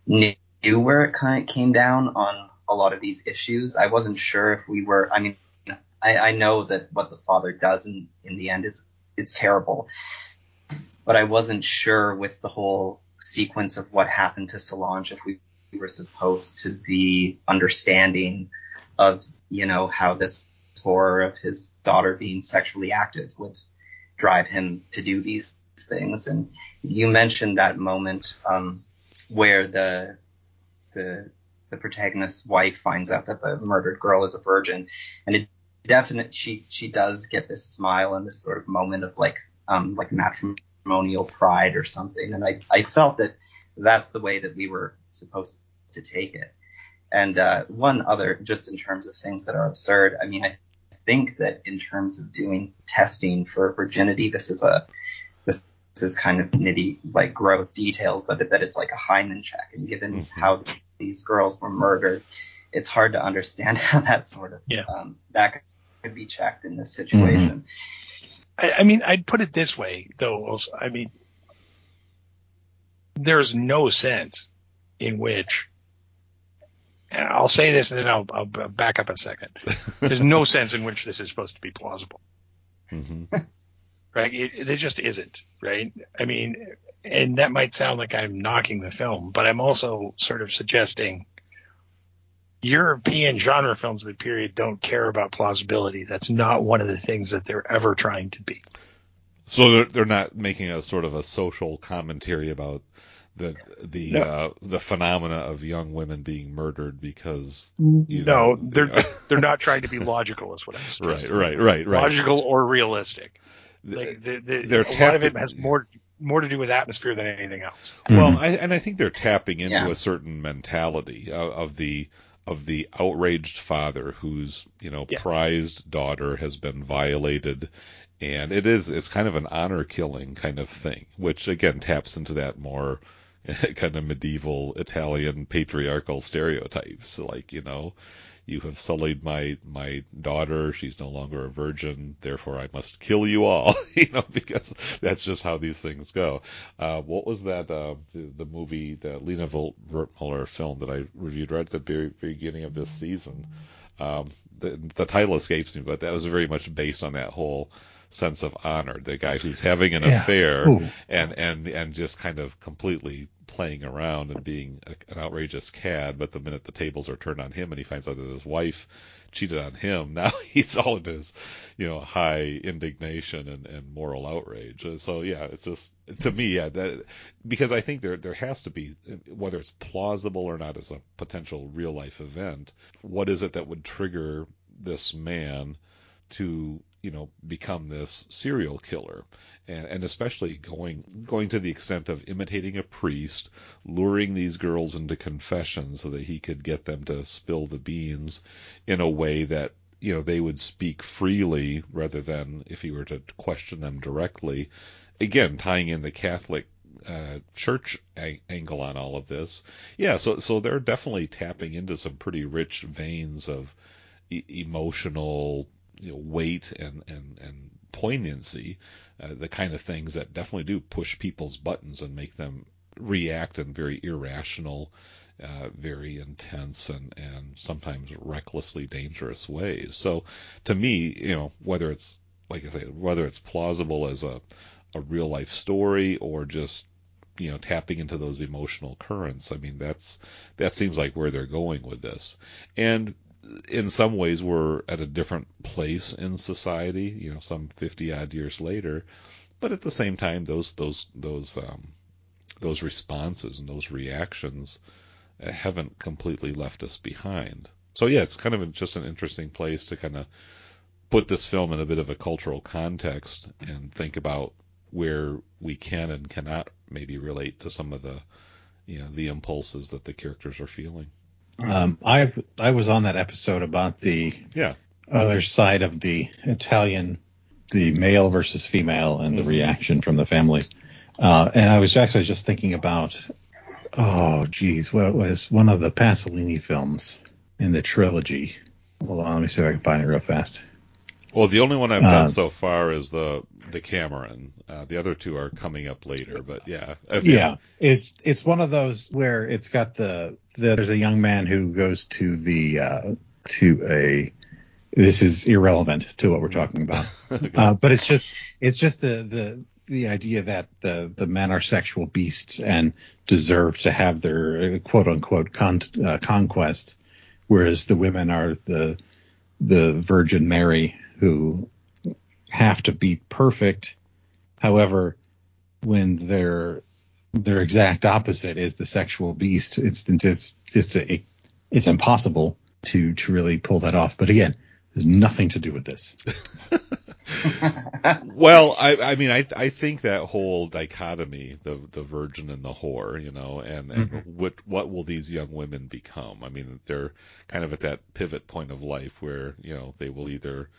Speaker 4: knew where it kind of came down on a lot of these issues. I wasn't sure if we were. I mean, I, I know that what the father does in in the end is it's terrible, but I wasn't sure with the whole sequence of what happened to Solange if we were supposed to be understanding of you know how this horror of his daughter being sexually active would drive him to do these things. And you mentioned that moment um, where the the the protagonist's wife finds out that the murdered girl is a virgin, and it definitely she she does get this smile and this sort of moment of like um, like matrimonial pride or something. And I, I felt that that's the way that we were supposed to take it. And uh, one other, just in terms of things that are absurd, I mean, I think that in terms of doing testing for virginity, this is a this, this is kind of nitty, like gross details, but that it's like a hymen check. And given mm-hmm. how these girls were murdered, it's hard to understand how that sort of
Speaker 2: yeah.
Speaker 4: um, that could be checked in this situation.
Speaker 2: Mm-hmm. I, I mean, I'd put it this way, though. Also, I mean, there's no sense in which I'll say this and then I'll, I'll back up a second. There's no sense in which this is supposed to be plausible. Mm-hmm. Right? It, it just isn't, right? I mean, and that might sound like I'm knocking the film, but I'm also sort of suggesting European genre films of the period don't care about plausibility. That's not one of the things that they're ever trying to be.
Speaker 1: So they're, they're not making a sort of a social commentary about the the no. uh, the phenomena of young women being murdered because
Speaker 2: you know, no they're you know. they're not trying to be logical is what I'm
Speaker 1: saying. Right, right, right, right.
Speaker 2: Logical or realistic. Like the, the, they're a tapping, lot of it has more more to do with atmosphere than anything else.
Speaker 1: Well, mm-hmm. I, and I think they're tapping into yeah. a certain mentality of, of, the of the outraged father whose you know yes. prized daughter has been violated and it is it's kind of an honor killing kind of thing which again taps into that more kind of medieval Italian patriarchal stereotypes. Like, you know, you have sullied my my daughter she's no longer a virgin therefore i must kill you all you know because that's just how these things go uh, what was that uh, the, the, movie the Lina Wertmüller film that i reviewed right at the very, very beginning of this season um, the, the title escapes me but that was very much based on that whole sense of honor. The guy who's having an yeah. affair Ooh. and and and just kind of completely playing around and being a, an outrageous cad. But the minute the tables are turned on him and he finds out that his wife cheated on him, now he's all in his you know high indignation and, and moral outrage. So yeah, it's just to me yeah that because I think there there has to be whether it's plausible or not as a potential real life event. What is it that would trigger this man? to you know become this serial killer and, and especially going going to the extent of imitating a priest luring these girls into confession so that he could get them to spill the beans in a way that you know they would speak freely rather than if he were to question them directly. Again tying in the catholic uh, church angle on all of this. Yeah so so they're definitely tapping into some pretty rich veins of e- emotional you know, weight and, and, and poignancy, uh, the kind of things that definitely do push people's buttons and make them react in very irrational, uh, very intense and, and sometimes recklessly dangerous ways. So to me, you know, whether it's, like I say, whether it's plausible as a, a real life story or just you know tapping into those emotional currents i mean that's that seems like where they're going with this and in some ways we're at a different place in society, you know, some 50 odd years later, but at the same time those those those um, those responses and those reactions uh, haven't completely left us behind. So yeah, it's kind of just an interesting place to kind of put this film in a bit of a cultural context and think about where we can and cannot maybe relate to some of the you know the impulses that the characters are feeling.
Speaker 3: Um, I I was on that episode about the
Speaker 1: yeah
Speaker 3: other side of the Italian, the male versus female, and the mm-hmm. reaction from the families. Uh, and I was actually just thinking about, oh, geez, what was one of the Pasolini films in the trilogy? Hold on, let me see if I can find it real fast.
Speaker 1: Well, the only one I've done uh, so far is the Decameron. Uh, the other two are coming up later, but yeah.
Speaker 3: Yeah, it's it's one of those where it's got the, the there's a young man who goes to the uh, to a this is irrelevant to what we're talking about, okay. uh, but it's just it's just the the the idea that the the men are sexual beasts and deserve to have their quote unquote con, uh, conquest, whereas the women are the the Virgin Mary who have to be perfect. However, when their their exact opposite is the sexual beast, it's just it's a, it's impossible to to really pull that off. But again, there's nothing to do with this.
Speaker 1: well, I, I mean, I, I think that whole dichotomy, the, the virgin and the whore, you know, and, and
Speaker 3: Mm-hmm.
Speaker 1: what, what will these young women become? I mean, they're kind of at that pivot point of life where, you know, they will either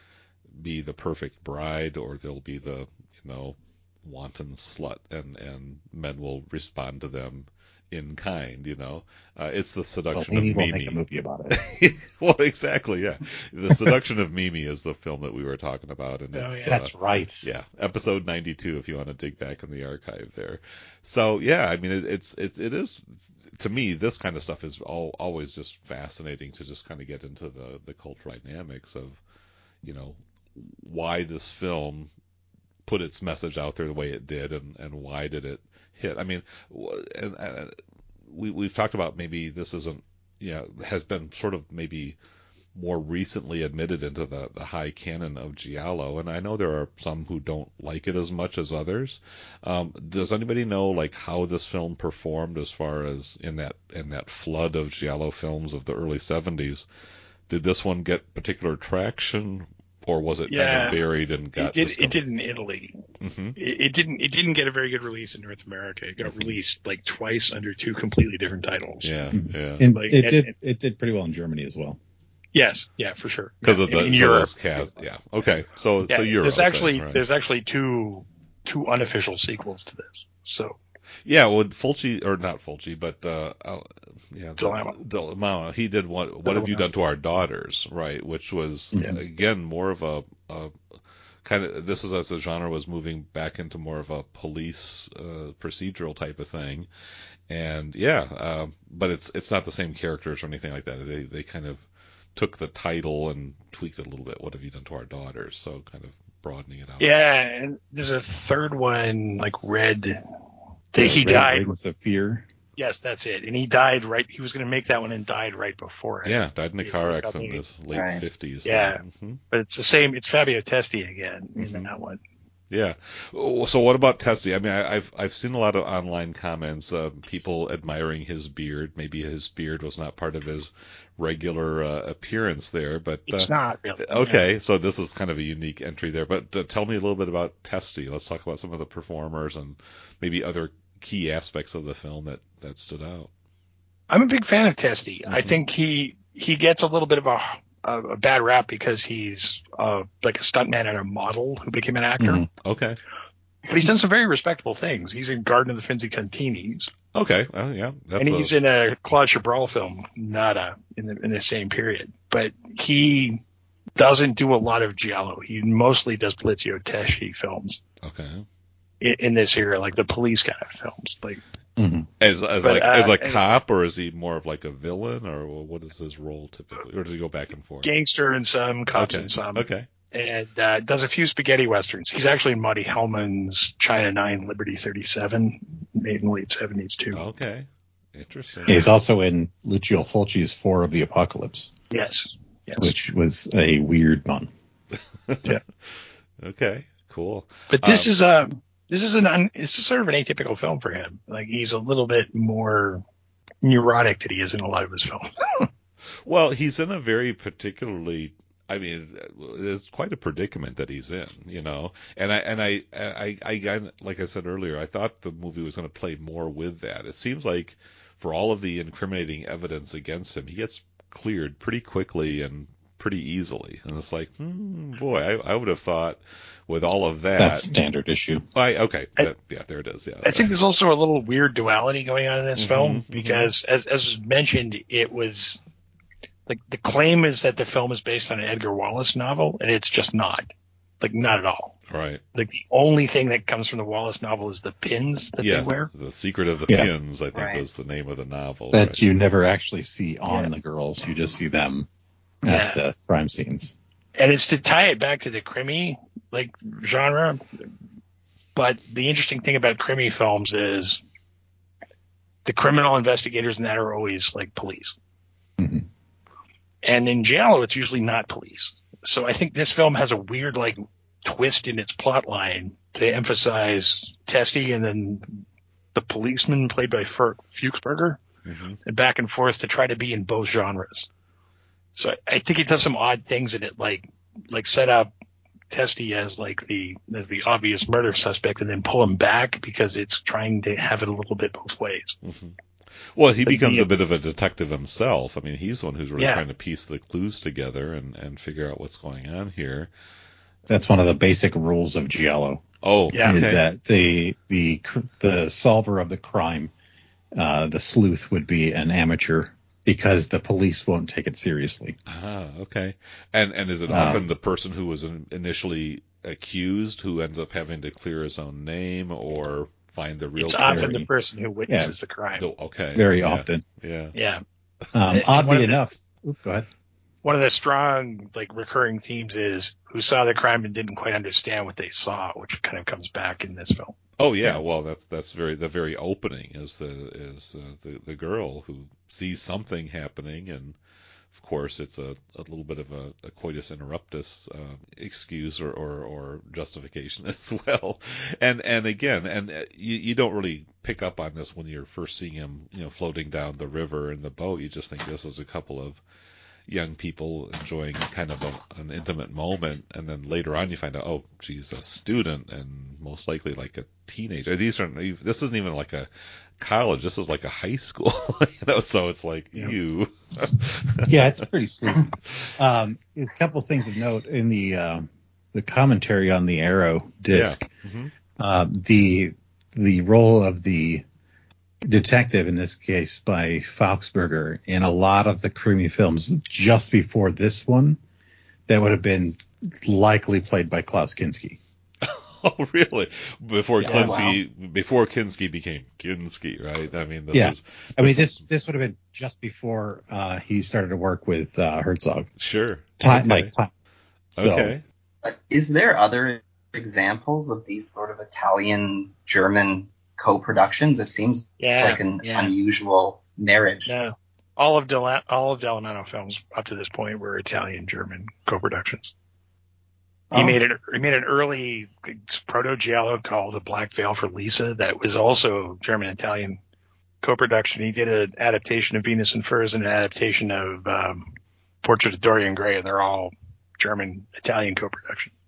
Speaker 1: be the perfect bride or they'll be the, you know, wanton slut and, and men will respond to them in kind, you know. Uh, it's the seduction
Speaker 3: maybe
Speaker 1: of Mimi.
Speaker 3: make a movie about it.
Speaker 1: well, exactly, yeah. The seduction of Mimi is the film that we were talking about, and
Speaker 2: Oh,
Speaker 1: it's
Speaker 2: yeah.
Speaker 1: uh,
Speaker 3: That's right.
Speaker 1: yeah, episode 92 if you want to dig back in the archive there. So, yeah, I mean it, it's it, it is to me this kind of stuff is all, always just fascinating to just kind of get into the the cultural dynamics of you know why this film put its message out there the way it did and and why did it hit. I mean, and, and we we've talked about maybe this isn't yeah has been sort of maybe more recently admitted into the, the high canon of Giallo, and I know there are some who don't like it as much as others. Um, does anybody know like how this film performed as far as in that in that flood of Giallo films of the early '70s? Did this one get particular traction, or was it kind
Speaker 2: Yeah.
Speaker 1: of buried and
Speaker 2: It
Speaker 1: got?
Speaker 2: did, it did in Italy.
Speaker 1: hmm
Speaker 2: It, it didn't. It didn't get a very good release in North America. It got released like twice under two completely different titles.
Speaker 1: Yeah,
Speaker 3: Mhm.
Speaker 1: yeah.
Speaker 3: And
Speaker 2: Like,
Speaker 3: it
Speaker 2: and-
Speaker 3: did it did pretty well in Germany as well.
Speaker 2: Yes. Yeah, for sure.
Speaker 1: Because
Speaker 2: Yeah,
Speaker 1: of the
Speaker 2: in, in Europe.
Speaker 1: cast, yeah. Okay, so
Speaker 2: Yeah,
Speaker 1: so Europe.
Speaker 2: there's actually
Speaker 1: then, right.
Speaker 2: there's actually two two unofficial sequels to this. So
Speaker 1: Yeah, well, Fulci or not Fulci, but uh, uh yeah. Dallamano. He did what? What have you done to our daughters? Right, which was
Speaker 3: Yeah.
Speaker 1: again more of a, a kind of this is as the genre was moving back into more of a police uh, procedural type of thing, and yeah, um, but it's it's not the same characters or anything like that. They they kind of took the title and tweaked it a little bit. What have you done to our daughters? So kind of broadening it out.
Speaker 2: yeah, and there's a third one like Red. That he
Speaker 3: Red
Speaker 2: died.
Speaker 3: Rings of Fear.
Speaker 2: Yes, that's it. And he died right. He was going to make that one and died right before it.
Speaker 1: Yeah, died in a
Speaker 2: Yeah,
Speaker 1: car accident in
Speaker 2: yeah.
Speaker 1: his late
Speaker 4: Right.
Speaker 1: fifties.
Speaker 2: Yeah.
Speaker 1: hmm
Speaker 2: But it's the same. It's Fabio Testi again in
Speaker 1: Mhm.
Speaker 2: that one.
Speaker 1: Yeah. Oh, So what about Testi? I mean, I, I've I've seen a lot of online comments, uh, people admiring his beard. Maybe his beard was not part of his regular uh, appearance there, but uh,
Speaker 2: It's not really.
Speaker 1: okay. So this is kind of a unique entry there. But uh, tell me a little bit about Testi. Let's talk about some of the performers and maybe other key aspects of the film that that stood out.
Speaker 2: I'm a big fan of Testi. I
Speaker 1: Mhm.
Speaker 2: think he he gets a little bit of a a, a bad rap because he's uh, like a stuntman and a model who became an actor.
Speaker 3: Mhm.
Speaker 1: Okay.
Speaker 2: But he's done some very respectable things. He's in Garden of the Finzi Continis,
Speaker 1: Okay. Well, yeah. That's
Speaker 2: and
Speaker 1: a,
Speaker 2: he's in a Claude Chabrol film, Nada, in the in the same period. But he doesn't do a lot of giallo. He mostly does Poliziotteschi films
Speaker 1: okay.
Speaker 2: In, in this era, like the police kind of films. Like
Speaker 3: Mhm.
Speaker 1: As as
Speaker 2: But,
Speaker 1: like
Speaker 2: uh,
Speaker 1: as a cop, or is he more of like a villain, or what is his role typically, or does he go back and forth?
Speaker 2: gangster and some, cops
Speaker 1: okay.
Speaker 2: in some.
Speaker 1: Okay.
Speaker 2: and uh, does a few spaghetti westerns. He's actually in Monte Hellman's China Nine, Liberty Thirty Seven, made in the late seventies too.
Speaker 1: Okay. Interesting.
Speaker 3: He's also in Lucio Fulci's Four of the Apocalypse,
Speaker 2: Yes, yes.
Speaker 3: which was a weird one. yeah.
Speaker 1: Okay. Cool.
Speaker 2: but this
Speaker 1: um,
Speaker 2: is a this is an un, it's sort of an atypical film for him. Like he's a little bit more neurotic than he is in a lot of his films.
Speaker 1: Well, he's in a very particularly. I mean, it's quite a predicament that he's in, you know. And I and I I I, I like I said earlier, I thought the movie was going to play more with that. It seems like for all of the incriminating evidence against him, he gets cleared pretty quickly and pretty easily. And it's like, hmm, boy, I, I would have thought with all of that.
Speaker 3: That's standard issue.
Speaker 1: I, okay,
Speaker 2: I-
Speaker 1: that- yeah, there it is. Yeah,
Speaker 2: I think there's also a little weird duality going on in this
Speaker 1: Mhm,
Speaker 2: film
Speaker 1: mhm.
Speaker 2: because, as as was mentioned, it was like the claim is that the film is based on an Edgar Wallace novel, and it's just not. Like not at all.
Speaker 1: right.
Speaker 2: Like the only thing that comes from the Wallace novel is the pins that
Speaker 1: yeah,
Speaker 2: they wear.
Speaker 1: the secret of the
Speaker 3: Yeah.
Speaker 1: pins, I think,
Speaker 4: Right.
Speaker 1: was the name of the novel.
Speaker 3: That
Speaker 1: right.
Speaker 3: you never actually see on
Speaker 2: Yeah.
Speaker 3: the girls. You just see them at
Speaker 2: Yeah.
Speaker 3: the crime scenes.
Speaker 2: And it's to tie it back to the krimi like genre. But the interesting thing about krimi films is the criminal investigators in that are always like police.
Speaker 3: Mhm.
Speaker 2: And in Giallo, it's usually not police. So I think this film has a weird like twist in its plot line to emphasize Testi and then the policeman played by Fer- Fuchsberger
Speaker 1: Mhm.
Speaker 2: and back and forth to try to be in both genres. So I- I think it does some odd things in it, like like set up Testi as like the as the obvious murder suspect and then pull him back because it's trying to have it a little bit both ways.
Speaker 1: hmm Well, he
Speaker 2: But
Speaker 1: becomes
Speaker 2: the-
Speaker 1: a bit of a detective himself. I mean, he's the one who's really
Speaker 2: Yeah.
Speaker 1: trying to piece the clues together and, and figure out what's going on here.
Speaker 3: That's one of the basic rules of Giallo.
Speaker 1: Oh,
Speaker 2: Yeah.
Speaker 3: Is
Speaker 1: okay.
Speaker 3: that the the cr- the solver of the crime, uh, the sleuth would be an amateur because the police won't take it seriously.
Speaker 1: Ah, okay. And and is it
Speaker 3: Um,
Speaker 1: often the person who was initially accused who ends up having to clear his own name or find the real
Speaker 2: It's
Speaker 1: killer?
Speaker 2: often the person who witnesses the crime.
Speaker 1: Oh, okay.
Speaker 3: Very
Speaker 1: yeah,
Speaker 3: often.
Speaker 1: Yeah.
Speaker 2: Yeah.
Speaker 3: Um, oddly
Speaker 2: of the-
Speaker 3: enough, oop, go ahead.
Speaker 2: One of the strong like recurring themes is who saw the crime and didn't quite understand what they saw, which kind of comes back in this film.
Speaker 1: Oh yeah, well that's that's very the very opening is the is uh, the the girl who sees something happening and of course it's a, a little bit of a, a coitus interruptus uh, excuse or, or or justification as well. And and again and uh, you you don't really pick up on this when you're first seeing him you know floating down the river in the boat. You just think this is a couple of young people enjoying kind of a, an intimate moment, and then later on you find out, oh, she's a student and most likely like a teenager. These aren't. this isn't even like a college. This is like a high school, you know. So it's like
Speaker 2: Yeah.
Speaker 1: you.
Speaker 3: Yeah, it's pretty sleazy. Um, a couple things of note in the uh, the commentary on the Arrow disc.
Speaker 1: Mhm.
Speaker 3: Uh, the the role of the detective in this case by Fuchsberger in a lot of the krimi films just before this one that would have been likely played by Klaus Kinski.
Speaker 1: Oh, really? Before
Speaker 3: Yeah,
Speaker 1: Kinski, before Kinski became Kinski, right? I mean, this
Speaker 3: Yeah.
Speaker 1: is
Speaker 3: I mean, this this would have been just before uh, he started to work with uh, Herzog.
Speaker 1: sure.
Speaker 3: Time
Speaker 1: Okay.
Speaker 3: like time. So,
Speaker 1: okay.
Speaker 4: Uh, Is there other examples of these sort of Italian German co-productions? It seems
Speaker 2: Yeah.
Speaker 4: like an
Speaker 2: yeah.
Speaker 4: unusual marriage.
Speaker 2: No. All of Del- all of Dallamano films up to this point were Italian German co-productions. He
Speaker 3: Oh.
Speaker 2: made it. He made an early proto giallo called "The Black Veil for Lisa" that was also German Italian co-production. He did an adaptation of Venus in Furs and an adaptation of um, Portrait of Dorian Gray, and they're all German Italian co-productions.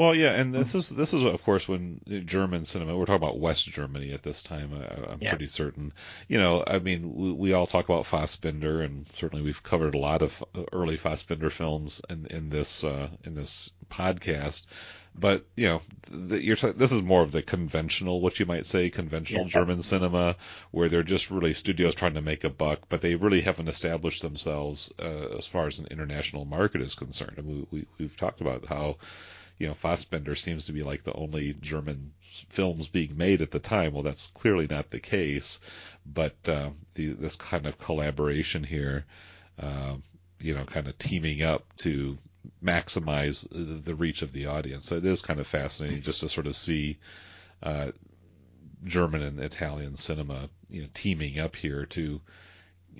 Speaker 1: Well, yeah, and this is this is of course when German cinema. We're talking about West Germany at this time. I, I'm
Speaker 2: Yeah.
Speaker 1: pretty certain. You know, I mean, we, we all talk about Fassbinder, and certainly we've covered a lot of early Fassbinder films in in this uh, in this podcast. But you know, the, you're t- this is more of the conventional, what you might say, conventional
Speaker 2: Yeah.
Speaker 1: German cinema, where they're just really studios trying to make a buck, but they really haven't established themselves uh, as far as an international market is concerned. And we, we we've talked about how you know, Fassbinder seems to be like the only German films being made at the time. Well, that's clearly not the case, but uh, the, this kind of collaboration here, uh, you know, kind of teaming up to maximize the reach of the audience. So it is kind of fascinating just to sort of see uh, German and Italian cinema, you know, teaming up here to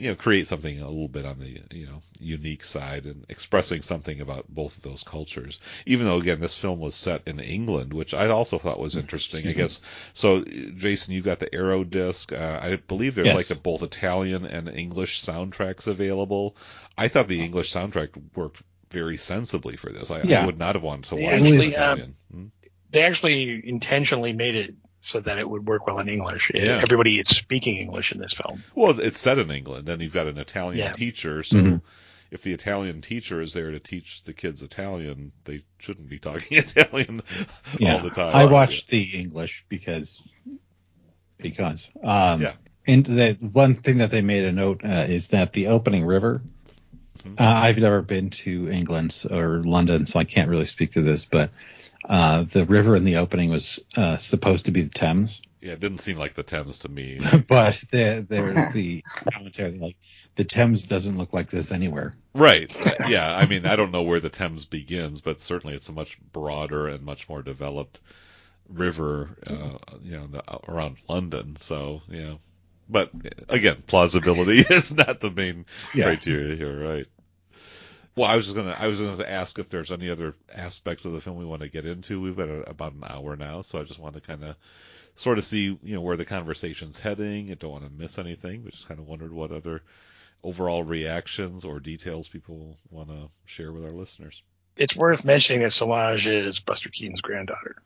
Speaker 1: you know create something a little bit on the you know unique side and expressing something about both of those cultures. Even though again this film was set in england which i also thought was interesting i guess. So jason you got the arrow disc. Uh, i believe there's
Speaker 3: Yes.
Speaker 1: like a, both italian and english soundtracks available. I thought the english soundtrack worked very sensibly for this. I, I would not have wanted to watch
Speaker 3: actually,
Speaker 1: the
Speaker 2: um,
Speaker 1: italian Hmm?
Speaker 2: They actually intentionally made it so that it would work well in English.
Speaker 1: Yeah.
Speaker 2: Everybody is speaking English in this film.
Speaker 1: well it's set in england and you've got an italian
Speaker 2: Yeah.
Speaker 1: teacher so
Speaker 3: Mhm.
Speaker 1: if the Italian teacher is there to teach the kids Italian, they shouldn't be talking Italian
Speaker 3: Yeah.
Speaker 1: all the time.
Speaker 3: I watched the English because because um
Speaker 1: Yeah.
Speaker 3: and the one thing that they made a note uh, is that the opening river
Speaker 1: Mhm.
Speaker 3: uh, I've never been to England or London so I can't really speak to this but uh the river in the opening was uh supposed to be the Thames
Speaker 1: Yeah, it didn't seem like the Thames to me.
Speaker 3: but the the the commentary like the Thames doesn't look like this anywhere
Speaker 1: right. Yeah. I mean, I don't know where the Thames begins, but certainly it's a much broader and much more developed river, uh, you know, the, around London. So, yeah. But again, plausibility is not the main
Speaker 3: Yeah.
Speaker 1: criteria here, right? Well, I was just gonna, I was gonna ask if there's any other aspects of the film we want to get into. We've got about an hour now, so I just want to kind of sort of see, you know, where the conversation's heading. I don't want to miss anything, but just kind of wondered what other overall reactions or details people want to share with our listeners.
Speaker 2: it's worth mentioning that Solange is Buster Keaton's granddaughter.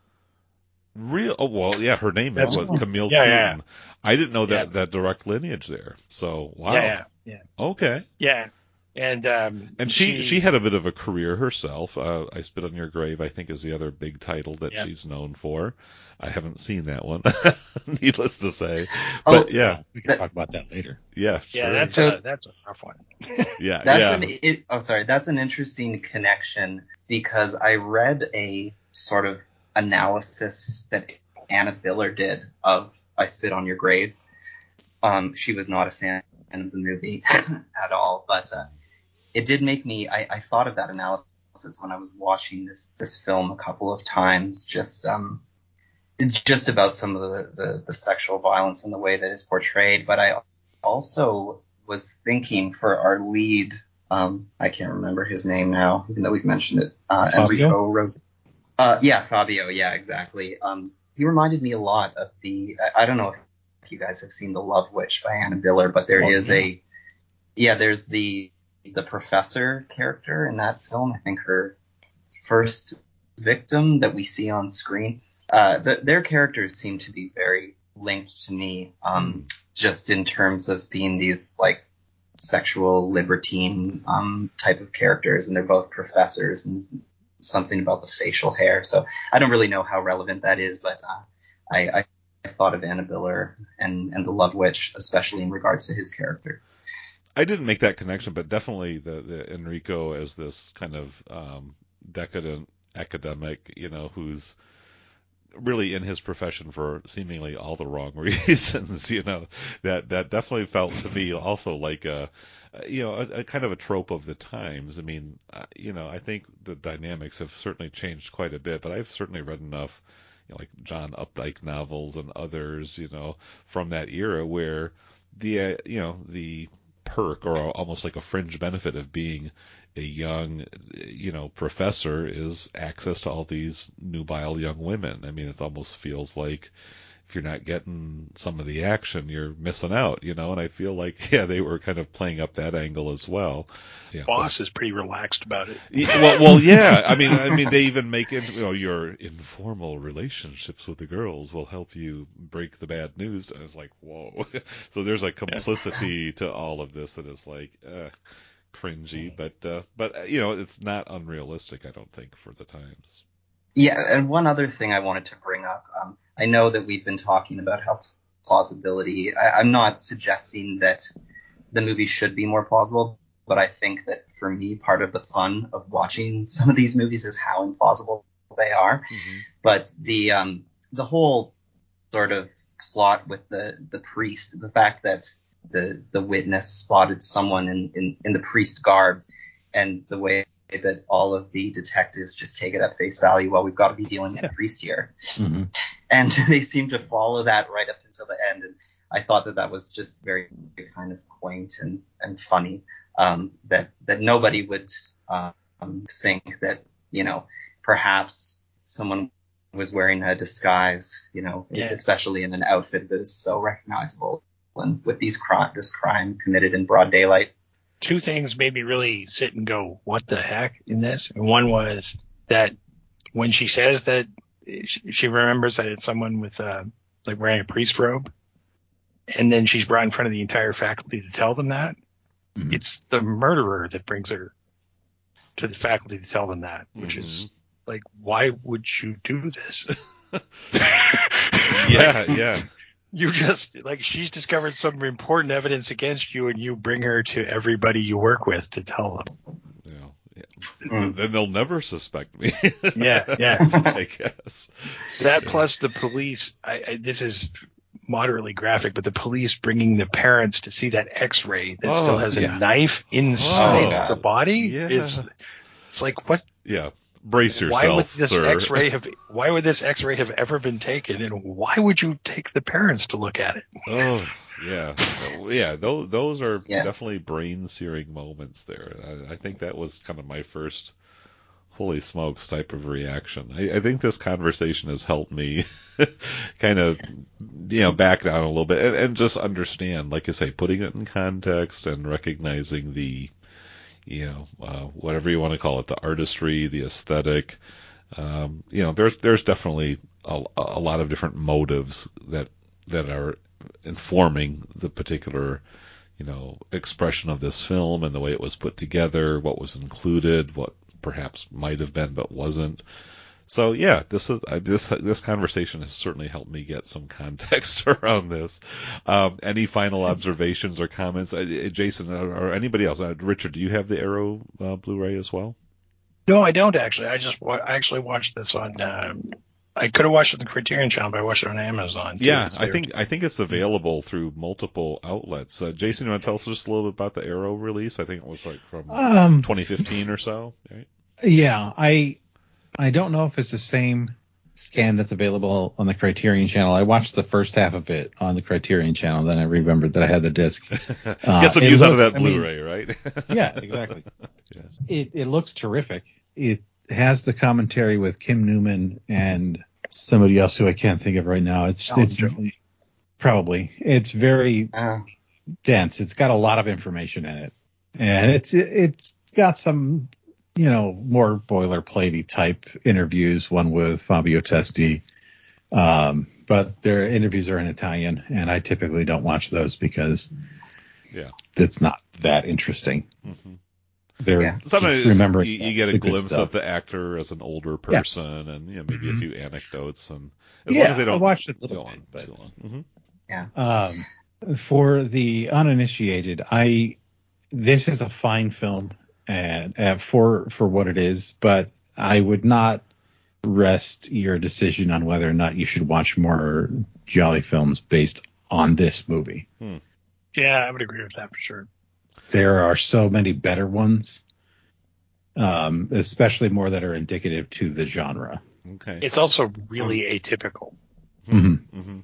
Speaker 1: Real? Oh well, yeah. Her name
Speaker 2: Yeah.
Speaker 1: was Camille
Speaker 2: Yeah,
Speaker 1: Keaton.
Speaker 2: yeah.
Speaker 1: I didn't know that
Speaker 2: Yeah.
Speaker 1: that direct lineage there. So wow.
Speaker 2: Yeah, yeah,
Speaker 1: Okay.
Speaker 2: yeah. And um,
Speaker 1: And she, she had a bit of a career herself. Uh, I Spit on Your Grave, I think, is the other big title that
Speaker 2: Yeah.
Speaker 1: she's known for. I haven't seen that one, needless to say.
Speaker 4: Oh,
Speaker 1: But yeah,
Speaker 3: We can talk about that later.
Speaker 1: yeah,
Speaker 2: yeah,
Speaker 1: sure.
Speaker 2: that's
Speaker 4: So-
Speaker 2: a that's a rough one.
Speaker 1: yeah,
Speaker 4: That's
Speaker 1: yeah.
Speaker 4: an it, oh sorry, that's an interesting connection because I read a sort of analysis that Anna Biller did of I Spit on Your Grave. Um, she was not a fan of the movie at all, but uh, it did make me. I, I thought of that analysis when I was watching this this film a couple of times. Just um, just about some of the, the, the sexual violence and the way that it's portrayed, but I also was thinking for our lead, um, I can't remember his name now, even though we've mentioned it, uh,
Speaker 3: Fabio?
Speaker 4: Enrico Rose. Uh, yeah, Fabio. Yeah, exactly. Um, he reminded me a lot of the. I, I don't know if you guys have seen The Love Witch by Anna Biller, but there
Speaker 3: Oh,
Speaker 4: is
Speaker 3: yeah.
Speaker 4: a. Yeah, there's the the professor character in that film. I think her first victim that we see on screen. Uh, the, their characters seem to be very linked to me, um, just in terms of being these like sexual libertine um, type of characters, and they're both professors and something about the facial hair. So I don't really know how relevant that is, but uh, I, I, thought of Anna Biller and and the Love Witch, especially in regards to his character.
Speaker 1: I didn't make that connection, but definitely the, the Enrico as this kind of um, decadent academic, you know, who's really in his profession for seemingly all the wrong reasons, you know, that that definitely felt to me also like a, you know, a, a kind of a trope of the times. I mean, uh, you know, I think the dynamics have certainly changed quite a bit, but I've certainly read enough, you know, like John Updike novels and others, you know, from that era where the, uh, you know, the perk or almost like a fringe benefit of being a young, you know, professor is access to all these nubile young women. I mean, it almost feels like if you're not getting some of the action, you're missing out, you know, and I feel like, yeah, they were kind of playing up that angle as well. Yeah.
Speaker 2: Boss is pretty relaxed about it.
Speaker 1: Yeah, well, well, yeah. I mean, I mean, they even make it. You know, your informal relationships with the girls will help you break the bad news. And it's like, whoa. So there's a complicity to all of this that is like uh, cringy, but uh, but uh, you know, it's not unrealistic. I don't think for the times.
Speaker 4: Yeah, and one other thing I wanted to bring up. Um, I know that we've been talking about how plausibility. I, I'm not suggesting that the movie should be more plausible, but I think that for me, part of the fun of watching some of these movies is how implausible they are. But the um, the whole sort of plot with the the priest, the fact that the the witness spotted someone in in, in the priest garb, and the way that all of the detectives just take it at face value. Well, we've got to be dealing with a priest here,
Speaker 3: Mm-hmm.
Speaker 4: And they seem to follow that right up until the end. And I thought that that was just very kind of quaint and and funny. Um, that that nobody would um, think that you know perhaps someone was wearing a disguise, you know,
Speaker 2: Yeah.
Speaker 4: especially in an outfit that is so recognizable. And with these crime, this crime committed in broad daylight.
Speaker 2: Two things made me really sit and go, "What the heck?" in this. And one was that when she says that she, she remembers that it's someone with uh, like wearing a priest robe, and then she's brought in front of the entire faculty to tell them that.
Speaker 3: Mhm.
Speaker 2: It's the murderer that brings her to the faculty to tell them that, which is like, why would you do this?
Speaker 1: Yeah, yeah.
Speaker 2: you just like she's discovered some important evidence against you and you bring her to everybody you work with to tell them
Speaker 1: yeah.
Speaker 4: Mm.
Speaker 1: Then they'll never suspect me.
Speaker 2: Yeah, yeah.
Speaker 1: I guess.
Speaker 2: that plus the police I, I this is moderately graphic but the police bringing the parents to see that x-ray that
Speaker 1: Oh,
Speaker 2: still has a knife inside
Speaker 4: Oh,
Speaker 2: the body
Speaker 1: yeah.
Speaker 2: it's it's like what
Speaker 1: Yeah. Brace
Speaker 2: why would this
Speaker 1: sir.
Speaker 2: x-ray have why would this x-ray have ever been taken and why would you take the parents to look at it
Speaker 1: Oh, yeah, yeah. Those those are
Speaker 4: Yeah.
Speaker 1: definitely brain searing moments. There, I, I think that was kind of my first holy smokes type of reaction. I, I think this conversation has helped me kind of you know back down a little bit and, and just understand, like I say, putting it in context and recognizing the you know, uh, whatever you want to call it, the artistry, the aesthetic. Um, you know, there's there's definitely a, a lot of different motives that that are informing the particular you know expression of this film and the way it was put together, what was included, what perhaps might have been but wasn't. So yeah, this is uh, this this conversation has certainly helped me get some context around this. Um, any final observations or comments, uh, Jason or, anybody else? Uh, Richard, do you have the Arrow uh, Blu-ray as well?
Speaker 2: No, I don't actually. I just I actually watched this on. Um, I could have watched it on the Criterion Channel, but I watched it on Amazon. too.
Speaker 1: Yeah, I think I think it's available through multiple outlets. Uh, Jason, you want to tell us just a little bit about the Arrow release? I think it was like from
Speaker 3: Um,
Speaker 1: 2015 or so. Right?
Speaker 3: yeah, I I don't know if it's the same scan that's available on the Criterion channel. I watched the first half of it on the Criterion channel, then I remembered that I had the disc. Uh,
Speaker 1: Get some
Speaker 3: it
Speaker 1: use out of that
Speaker 3: I
Speaker 1: Blu-ray, right?
Speaker 3: yeah, exactly.
Speaker 1: Yes.
Speaker 3: It it looks terrific. It has the commentary with Kim Newman and somebody else who I can't think of right now. It's
Speaker 4: Alan
Speaker 3: it's
Speaker 4: Jones.
Speaker 3: probably it's very
Speaker 4: Uh,
Speaker 3: dense. It's got a lot of information in it, and it's it's got some you know more boilerplatey type interviews. One with Fabio Testi, um, but their interviews are in Italian, and I typically don't watch those because
Speaker 1: Yeah.
Speaker 3: it's not that interesting.
Speaker 1: Mhm.
Speaker 3: They're
Speaker 4: Yeah.
Speaker 3: just
Speaker 1: Sometimes
Speaker 3: remembering
Speaker 1: you, you get a glimpse of the actor as an older person, and you know maybe a
Speaker 3: Mhm.
Speaker 1: few anecdotes, and as
Speaker 3: yeah,
Speaker 1: long as they don't
Speaker 3: watched it a
Speaker 1: go
Speaker 3: little
Speaker 1: on
Speaker 3: bit, but
Speaker 1: too long. hmm
Speaker 3: Um, for the uninitiated, I this is a fine film and uh, for for what it is, but I would not rest your decision on whether or not you should watch more Giallo films based on this movie.
Speaker 2: Yeah, I would agree with that for sure.
Speaker 3: There are so many better ones, um, especially more that are indicative to the genre.
Speaker 1: Okay.
Speaker 2: It's also really atypical.
Speaker 3: Mhm.
Speaker 1: hmm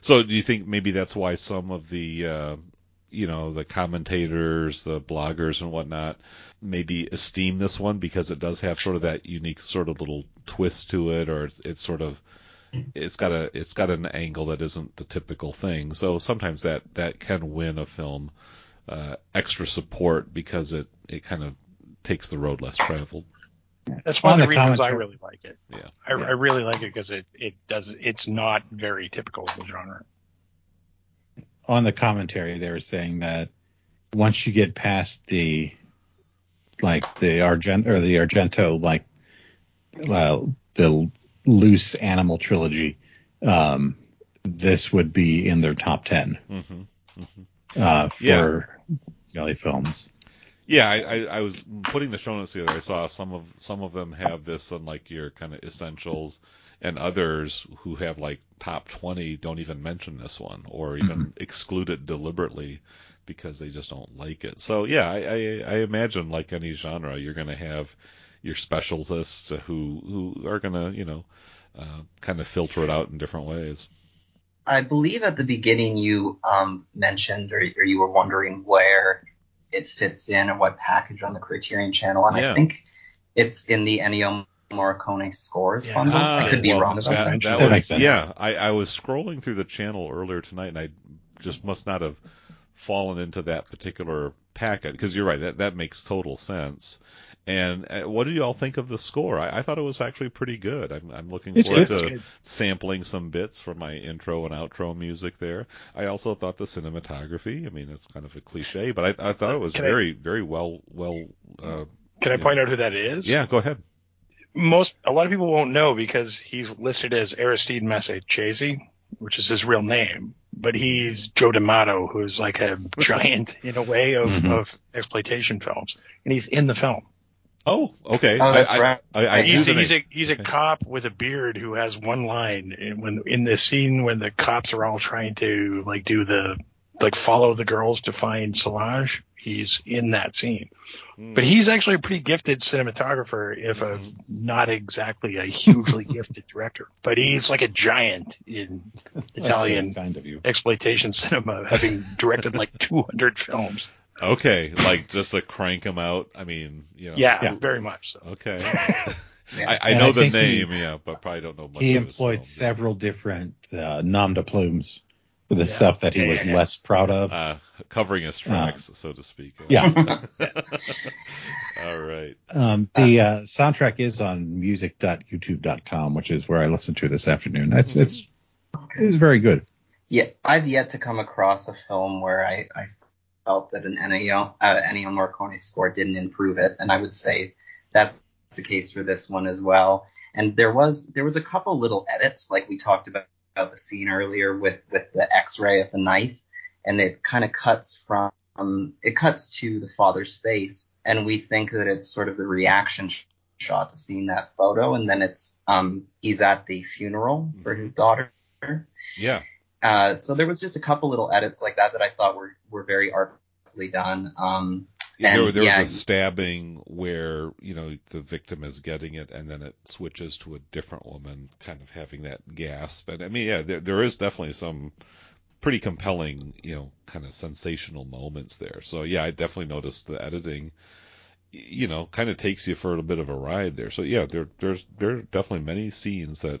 Speaker 1: So do you think maybe that's why some of the, uh, you know, the commentators, the bloggers and whatnot, maybe esteem this one because it does have sort of that unique sort of little twist to it, or it's, it's sort of, it's got a, it's got an angle that isn't the typical thing. So sometimes that, that can win a film, uh, extra support because it, it kind of takes the road less traveled.
Speaker 2: That's one
Speaker 3: On
Speaker 2: of the
Speaker 3: the
Speaker 2: reasons I really like it.
Speaker 1: Yeah.
Speaker 2: I,
Speaker 3: Yeah.
Speaker 2: I really like it because it, it does it's not very typical of the genre.
Speaker 3: on the commentary they were saying that once you get past the like the Argent or the Argento like uh, the loose animal trilogy, um, this would be in their top ten
Speaker 1: hmm
Speaker 3: uh, for
Speaker 1: Yeah.
Speaker 3: Films.
Speaker 1: Yeah, I, I, I was putting the show notes together. I saw some of some of them have this on like your kind of essentials, and others who have like top twenty don't even mention this one or even exclude it deliberately because they just don't like it. So yeah, I, I, I imagine like any genre, you're going to have your specialists who who are going to you know uh, kind of filter it out in different ways.
Speaker 4: I believe at the beginning you um, mentioned or, or you were wondering where it fits in and what package on the Criterion channel, and
Speaker 1: Yeah.
Speaker 4: I think it's in the Ennio Morricone scores
Speaker 2: Yeah.
Speaker 4: bundle.
Speaker 1: Ah,
Speaker 4: I could be
Speaker 1: well,
Speaker 4: wrong about
Speaker 1: that,
Speaker 4: that.
Speaker 1: that
Speaker 3: That
Speaker 1: was-
Speaker 3: makes sense.
Speaker 1: Yeah, I, I was scrolling through the channel earlier tonight, and I just must not have fallen into that particular packet because you're right. That that makes total sense. And uh, what do you all think of the score? I, I thought it was actually pretty good. I'm, I'm looking
Speaker 3: It's
Speaker 1: forward
Speaker 3: good.
Speaker 1: to sampling some bits from my intro and outro music there. I also thought the cinematography. I mean, it's kind of a cliche, but I, I thought it was
Speaker 2: Can I-
Speaker 1: very, very well, well. Uh,
Speaker 2: Can I point out who that is?
Speaker 1: yeah, go ahead.
Speaker 2: Most a lot of people won't know because he's listed as Aristide Massaccesi, which is his real name, but he's Joe D'Amato, who's like a giant in a way of,
Speaker 3: Mhm.
Speaker 2: of exploitation films, and he's in the film.
Speaker 1: Oh, okay.
Speaker 4: Oh, that's
Speaker 1: I, I-
Speaker 4: right.
Speaker 1: I, I, knew
Speaker 2: he's,
Speaker 1: the
Speaker 2: he's a he's a cop with a beard who has one line in, when in the scene when the cops are all trying to like do the like follow the girls to find Solange. He's in that scene,
Speaker 1: Hmm.
Speaker 2: but he's actually a pretty gifted cinematographer, if a not exactly a hugely gifted director. But he's like a giant in Italian
Speaker 3: kind of you.
Speaker 2: exploitation cinema, having directed like 200 films.
Speaker 1: Okay, like just to crank them out. I mean, you know.
Speaker 2: Yeah,
Speaker 3: Yeah.
Speaker 2: very much so.
Speaker 1: Okay.
Speaker 4: Yeah.
Speaker 1: I, I know
Speaker 3: I
Speaker 1: the
Speaker 3: think he-
Speaker 1: name, yeah, but probably don't know much.
Speaker 3: He
Speaker 1: of his
Speaker 3: employed
Speaker 1: films.
Speaker 3: several different uh, nom de plumes the
Speaker 2: Yeah.
Speaker 3: stuff that he
Speaker 2: Yeah,
Speaker 3: was
Speaker 2: yeah, yeah.
Speaker 3: less proud of.
Speaker 1: Uh, covering his tracks, so to speak.
Speaker 3: Yeah.
Speaker 1: All right.
Speaker 3: Um, the uh, soundtrack is on music.youtube.com, which is where I listened to this afternoon. It's it's it was very good.
Speaker 4: Yeah, I've yet to come across a film where I, I felt that an Ennio, uh, Ennio Morricone score didn't improve it, and I would say that's the case for this one as well. And there was there was a couple little edits, like we talked about, about the scene earlier with with the X-ray of the knife, and it kind of cuts from um, it cuts to the father's face, and we think that it's sort of the reaction sh- shot to seeing that photo, and then it's um he's at the funeral for his daughter.
Speaker 1: Yeah.
Speaker 4: Uh, so there was just a couple little edits like that that I thought were, were very artfully done. Um,
Speaker 1: there,
Speaker 4: And,
Speaker 1: there
Speaker 4: yeah,
Speaker 1: was a stabbing where you know the victim is getting it, and then it switches to a different woman, kind of having that gasp. And I mean, yeah, there, there is definitely some pretty compelling, you know, kind of sensational moments there. So yeah, I definitely noticed the editing. You know, kind of takes you for a bit of a ride there. So yeah, there there's there are definitely many scenes that,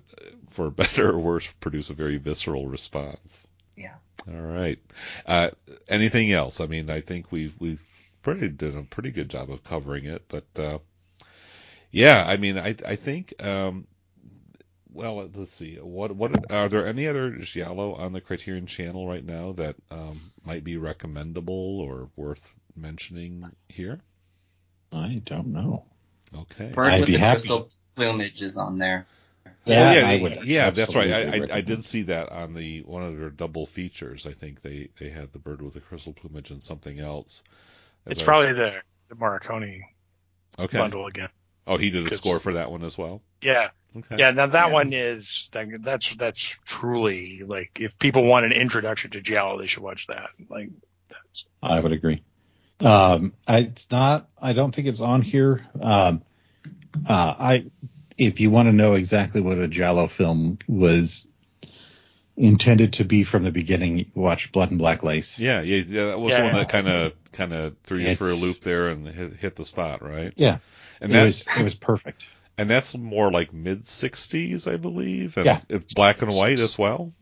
Speaker 1: for better or worse, produce a very visceral response.
Speaker 4: Yeah.
Speaker 1: All right. Uh, anything else? I mean, I think we've we've pretty did a pretty good job of covering it, but uh, yeah, I mean, I I think um, well, let's see. What what are there any other giallo on the Criterion Channel right now that um, might be recommendable or worth mentioning here?
Speaker 3: I don't know.
Speaker 1: Okay.
Speaker 4: Bird
Speaker 3: I'd
Speaker 4: with
Speaker 3: be
Speaker 4: the
Speaker 3: happy.
Speaker 4: crystal plumage is on there.
Speaker 1: Oh,
Speaker 3: That
Speaker 1: yeah,
Speaker 3: I would
Speaker 1: yeah, that's right. I, I, I did see that on the one of their double features. I think they they had the bird with the crystal plumage and something else. As
Speaker 2: It's
Speaker 1: I was-
Speaker 2: probably the, the Morricone
Speaker 1: okay.
Speaker 2: bundle again.
Speaker 1: Oh, he did a
Speaker 2: 'Cause-
Speaker 1: score for that one as well.
Speaker 2: Yeah.
Speaker 1: Okay.
Speaker 2: Yeah. Now that
Speaker 4: Yeah.
Speaker 2: one is, that's, that's truly like, if people want an introduction to Giallo, they should watch that. Like, that's,
Speaker 3: I would agree. Um, I, it's not. I don't think it's on here. Um, uh, I, if you want to know exactly what a Giallo film was intended to be from the beginning, watch Blood and Black Lace.
Speaker 1: Yeah, yeah, yeah. That was the
Speaker 2: Yeah.
Speaker 1: one that kind of kind of threw you for a loop there and hit, hit the spot, right?
Speaker 3: Yeah,
Speaker 1: And that
Speaker 3: was it was perfect.
Speaker 1: and that's more like mid '60s, I believe. And
Speaker 3: Yeah.
Speaker 1: black and white as well.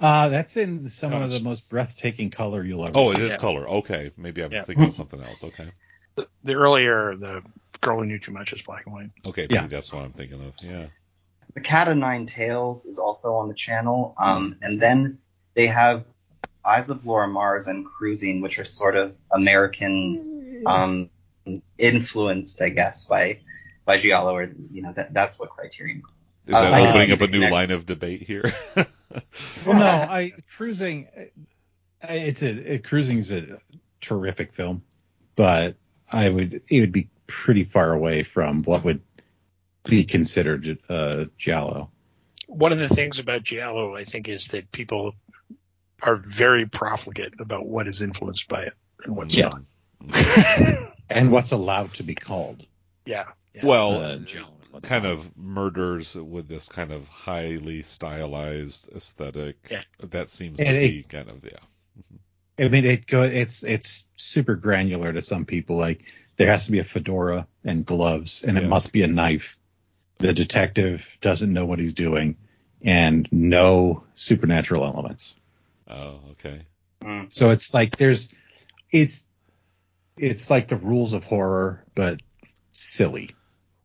Speaker 3: Uh, that's in some
Speaker 2: Oh,
Speaker 3: of the most breathtaking color you'll ever
Speaker 1: Oh,
Speaker 3: see.
Speaker 1: it is
Speaker 2: Yeah.
Speaker 1: color. Okay, maybe I'm
Speaker 2: Yeah.
Speaker 1: thinking of something else. Okay,
Speaker 2: the, the earlier, the girl who knew too much is black and white.
Speaker 1: okay, maybe
Speaker 3: Yeah.
Speaker 1: that's what I'm thinking of. Yeah.
Speaker 4: The Cat o' Nine Tails is also on the channel. Um, and then they have Eyes of Laura Mars and Cruising, which are sort of American um, influenced, I guess, by by Giallo, or you know that that's what Criterion.
Speaker 1: Is that
Speaker 4: Uh,
Speaker 1: opening up a new
Speaker 4: Connect-
Speaker 1: line of debate here?
Speaker 3: Well, no, I cruising. It's a, it, is a terrific film, but I would it would be pretty far away from what would be considered uh, giallo.
Speaker 2: One of the things about Giallo, I think, is that people are very profligate about what is influenced by it and what's
Speaker 3: Yeah.
Speaker 2: not.
Speaker 3: and what's allowed to be called.
Speaker 2: yeah. yeah.
Speaker 1: well,
Speaker 3: uh, giallo. and what's
Speaker 1: kind
Speaker 3: not.
Speaker 1: of murders with this kind of highly stylized aesthetic.
Speaker 2: Yeah.
Speaker 1: That seems
Speaker 3: And
Speaker 1: to
Speaker 3: it-
Speaker 1: be kind of yeah.
Speaker 3: I mean, it go. It's it's super granular to some people. Like there has to be a fedora and gloves, and
Speaker 1: Yeah.
Speaker 3: it must be a knife. The detective doesn't know what he's doing, and no supernatural elements.
Speaker 1: Oh, okay.
Speaker 4: Mm.
Speaker 3: So it's like there's, it's, it's like the rules of horror, but silly.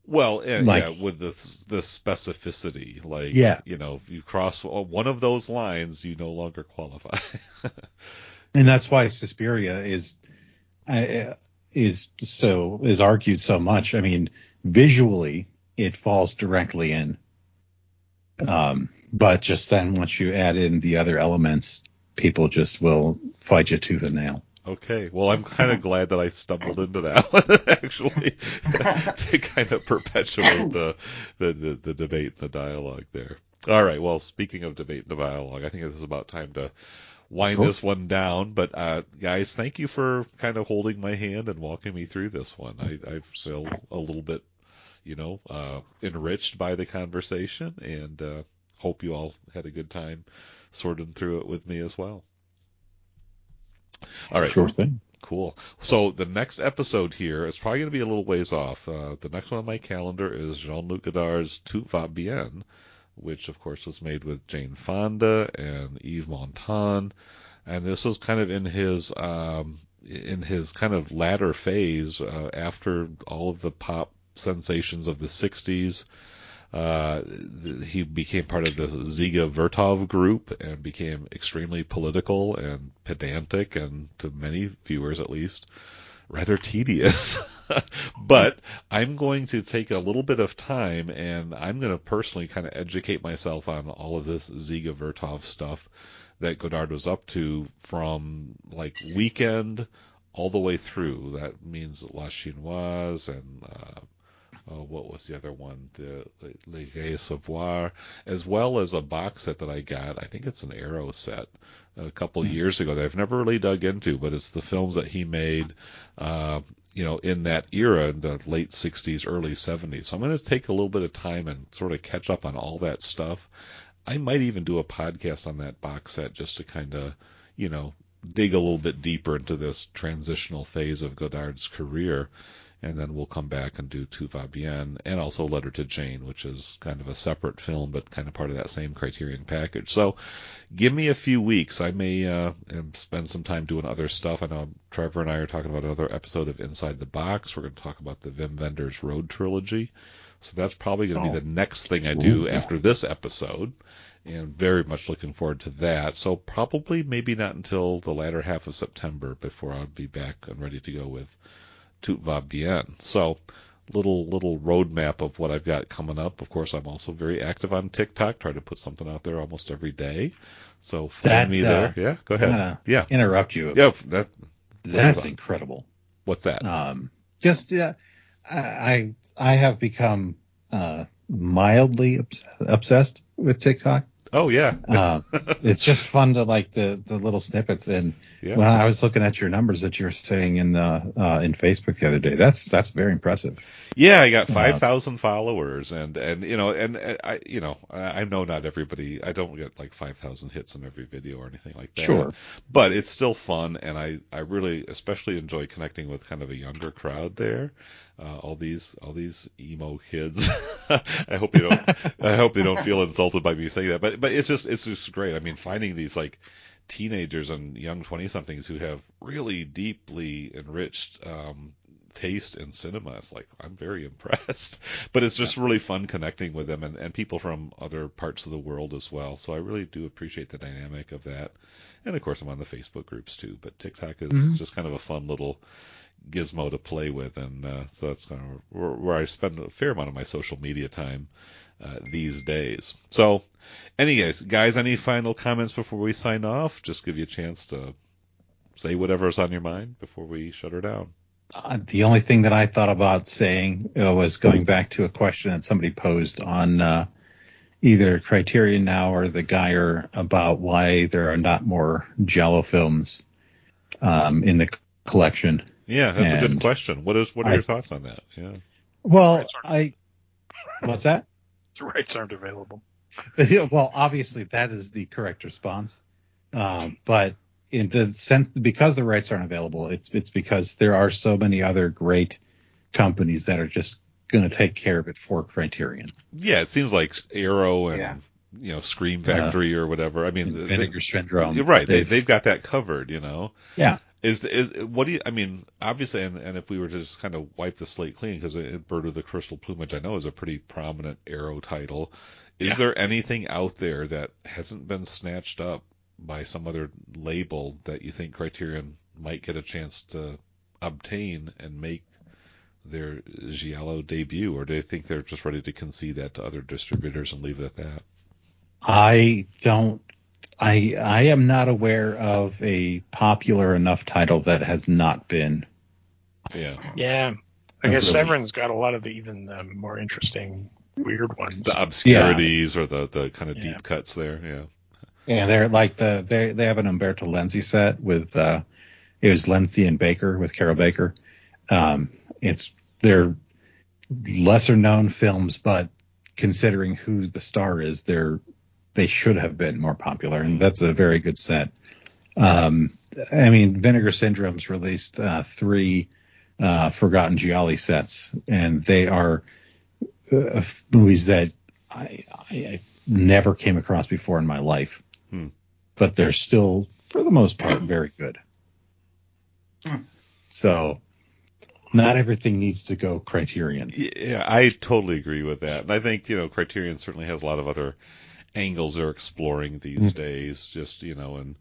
Speaker 1: Well, yeah,
Speaker 3: Like-
Speaker 1: yeah, with the the specificity, like
Speaker 3: Yeah.
Speaker 1: you know, if you cross one of those lines, you no longer qualify.
Speaker 3: And that's why Suspiria is, uh, is so, is argued so much. I mean, visually, it falls directly in. Um, but just then once you add in the other elements, people just will fight you tooth and nail.
Speaker 1: okay, well, I'm kind of glad that I stumbled into that one actually to kind of perpetuate the the, the the debate and the dialogue there. All right, well, speaking of debate and dialogue, I think this is about time to wind
Speaker 3: Sure.
Speaker 1: this one down. But uh, guys, thank you for kind of holding my hand and walking me through this one. I, I feel a little bit, you know, uh, enriched by the conversation, and uh, hope you all had a good time sorting through it with me as well. All right,
Speaker 3: Sure thing.
Speaker 1: Cool. So the next episode here is probably going to be a little ways off. Uh, the next one on my calendar is Jean-Luc Godard's Tout va bien, which of course was made with Jane Fonda and Yves Montand, and this was kind of in his um, in his kind of latter phase uh, after all of the pop sensations of the '60s. Uh, he became part of the Dziga Vertov group and became extremely political and pedantic, and to many viewers at least, rather tedious. but I'm going to take a little bit of time and I'm going to personally kind of educate myself on all of this Dziga Vertov stuff that Godard was up to from like weekend all the way through. That means La Chinoise and uh, oh, what was the other one? The Le Gai Savoir, as well as a box set that I got. I think it's an Arrow set a couple mm-hmm. years ago that I've never really dug into, but it's the films that he made, uh, you know, in that era, in the late 60s, early 70s. So I'm going to take a little bit of time and sort of catch up on all that stuff. I might even do a podcast on that box set just to kind of, you know, dig a little bit deeper into this transitional phase of Godard's career and then we'll come back and do Tout va bien and also Letter to Jane, which is kind of a separate film but kind of part of that same Criterion package. So give me a few weeks. I may uh, spend some time doing other stuff. I know Trevor and I are talking about another episode of Inside the Box. We're going to talk about the Wim Wenders Road trilogy. So that's probably going to oh. be the next thing I do Ooh. after this episode. And very much looking forward to that. So probably maybe not until the latter half of September before I'll be back and ready to go with tout va bien. So, little little roadmap of what I've got coming up. Of course, I'm also very active on TikTok, try to put something out there almost every day. So find that, me there. Uh, yeah, go ahead. yeah,
Speaker 3: interrupt you.
Speaker 1: Yeah, that
Speaker 3: that's incredible.
Speaker 1: What's that?
Speaker 3: Um, just yeah, I I have become uh, mildly obsessed with TikTok.
Speaker 1: Oh yeah.
Speaker 3: uh, it's just fun to like the the little snippets. And yeah. when I was looking at your numbers that you were saying in the uh, in Facebook the other day, that's that's very impressive.
Speaker 1: Yeah, I got five thousand followers, and and you know, and, and I you know, I know not everybody. I don't get like five thousand hits on every video or anything like that.
Speaker 3: Sure.
Speaker 1: But it's still fun, and I I really especially enjoy connecting with kind of a younger crowd there uh, all these all these emo kids. I hope you don't. I hope they don't feel insulted by me saying that. But but it's just it's just great. I mean, finding these like teenagers and young twenty somethings who have really deeply enriched um, taste in cinema. It's like I'm very impressed. But it's just really fun connecting with them and, and people from other parts of the world as well. So I really do appreciate the dynamic of that. And of course I'm on the Facebook groups too. But TikTok is mm-hmm. just kind of a fun little gizmo to play with, and uh, so that's kind of where, where, I spend a fair amount of my social media time uh, these days. So, anyways, guys, any final comments before we sign off? Just give you a chance to say whatever's on your mind before we shut her down.
Speaker 3: Uh, the only thing that I thought about saying uh, was going back to a question that somebody posed on uh, either Criterion Now or the Geyer about why there are not more Giallo films um, in the collection.
Speaker 1: Yeah, that's and a good question. What is what are I, your thoughts on that? Yeah.
Speaker 3: Well, I what's that?
Speaker 2: The rights aren't available.
Speaker 3: well, obviously that is the correct response. Um, but in the sense because the rights aren't available, it's it's because there are so many other great companies that are just going to take care of it for Criterion.
Speaker 1: Yeah, it seems like Arrow and yeah. you know Scream Factory uh, or whatever. I mean,
Speaker 3: Vinegar Syndrome.
Speaker 1: Right, they've, they've got that covered. You know.
Speaker 3: Yeah.
Speaker 1: Is is what do you? I mean, obviously, and, and if we were to just kind of wipe the slate clean, because Bird of the Crystal Plumage, I know is a pretty prominent Arrow title. Is yeah. there anything out there that hasn't been snatched up by some other label that you think Criterion might get a chance to obtain and make their Giallo debut, or do they think they're just ready to concede that to other distributors and leave it at that?
Speaker 3: I don't I I am not aware of a popular enough title that has not been.
Speaker 1: Yeah.
Speaker 2: Yeah. I guess Severin's got a lot of the even um, more interesting weird ones.
Speaker 1: The obscurities yeah. or the the kind of yeah. deep cuts there. Yeah.
Speaker 3: Yeah, they're like the they they have an Umberto Lenzi set with uh it was Lenzi and Baker with Carroll Baker. Um it's they're lesser known films, but considering who the star is, they're they should have been more popular, and that's a very good set. Um, I mean, Vinegar Syndrome's released uh, three uh, Forgotten Gialli sets, and they are uh, movies that I, I, never came across before in my life.
Speaker 1: Hmm.
Speaker 3: But they're still, for the most part, very good.
Speaker 4: Hmm.
Speaker 3: So, not everything needs to go Criterion.
Speaker 1: Yeah, I totally agree with that. And I think, you know, Criterion certainly has a lot of other angles they're exploring these
Speaker 3: Mm.
Speaker 1: days, just, you know, and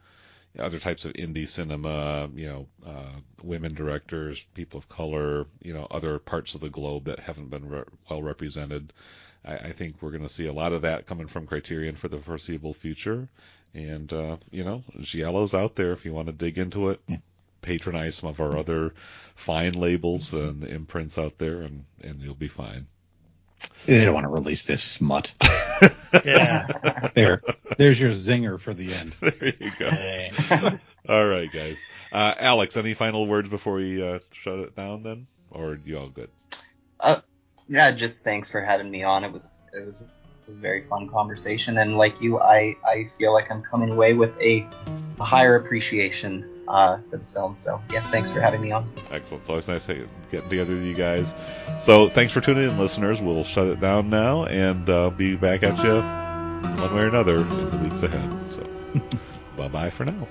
Speaker 1: other types of indie cinema, you know, uh, women directors, people of color, you know, other parts of the globe that haven't been re- well represented. I, I think we're going to see a lot of that coming from Criterion for the foreseeable future. And, uh, you know, Giallo's out there if you want to dig into it.
Speaker 3: Yeah.
Speaker 1: Patronize some of our other fine labels and imprints out there, and, and you'll be fine.
Speaker 3: They don't want to release this smut.
Speaker 2: Yeah.
Speaker 3: There, there's your zinger for the end.
Speaker 1: there you go.
Speaker 2: Hey.
Speaker 1: All right, guys. Uh, Alex, any final words before we uh, shut it down then? Or you all good?
Speaker 4: yeah, just thanks for having me on. It was it was a very fun conversation, and like you, I I feel like I'm coming away with a, a higher appreciation uh, for the film. So yeah, thanks for having me on.
Speaker 1: Excellent. It's always nice getting together with you guys. So thanks for tuning in, listeners. We'll shut it down now and uh, be back at you one way or another in the weeks ahead. So bye bye for now.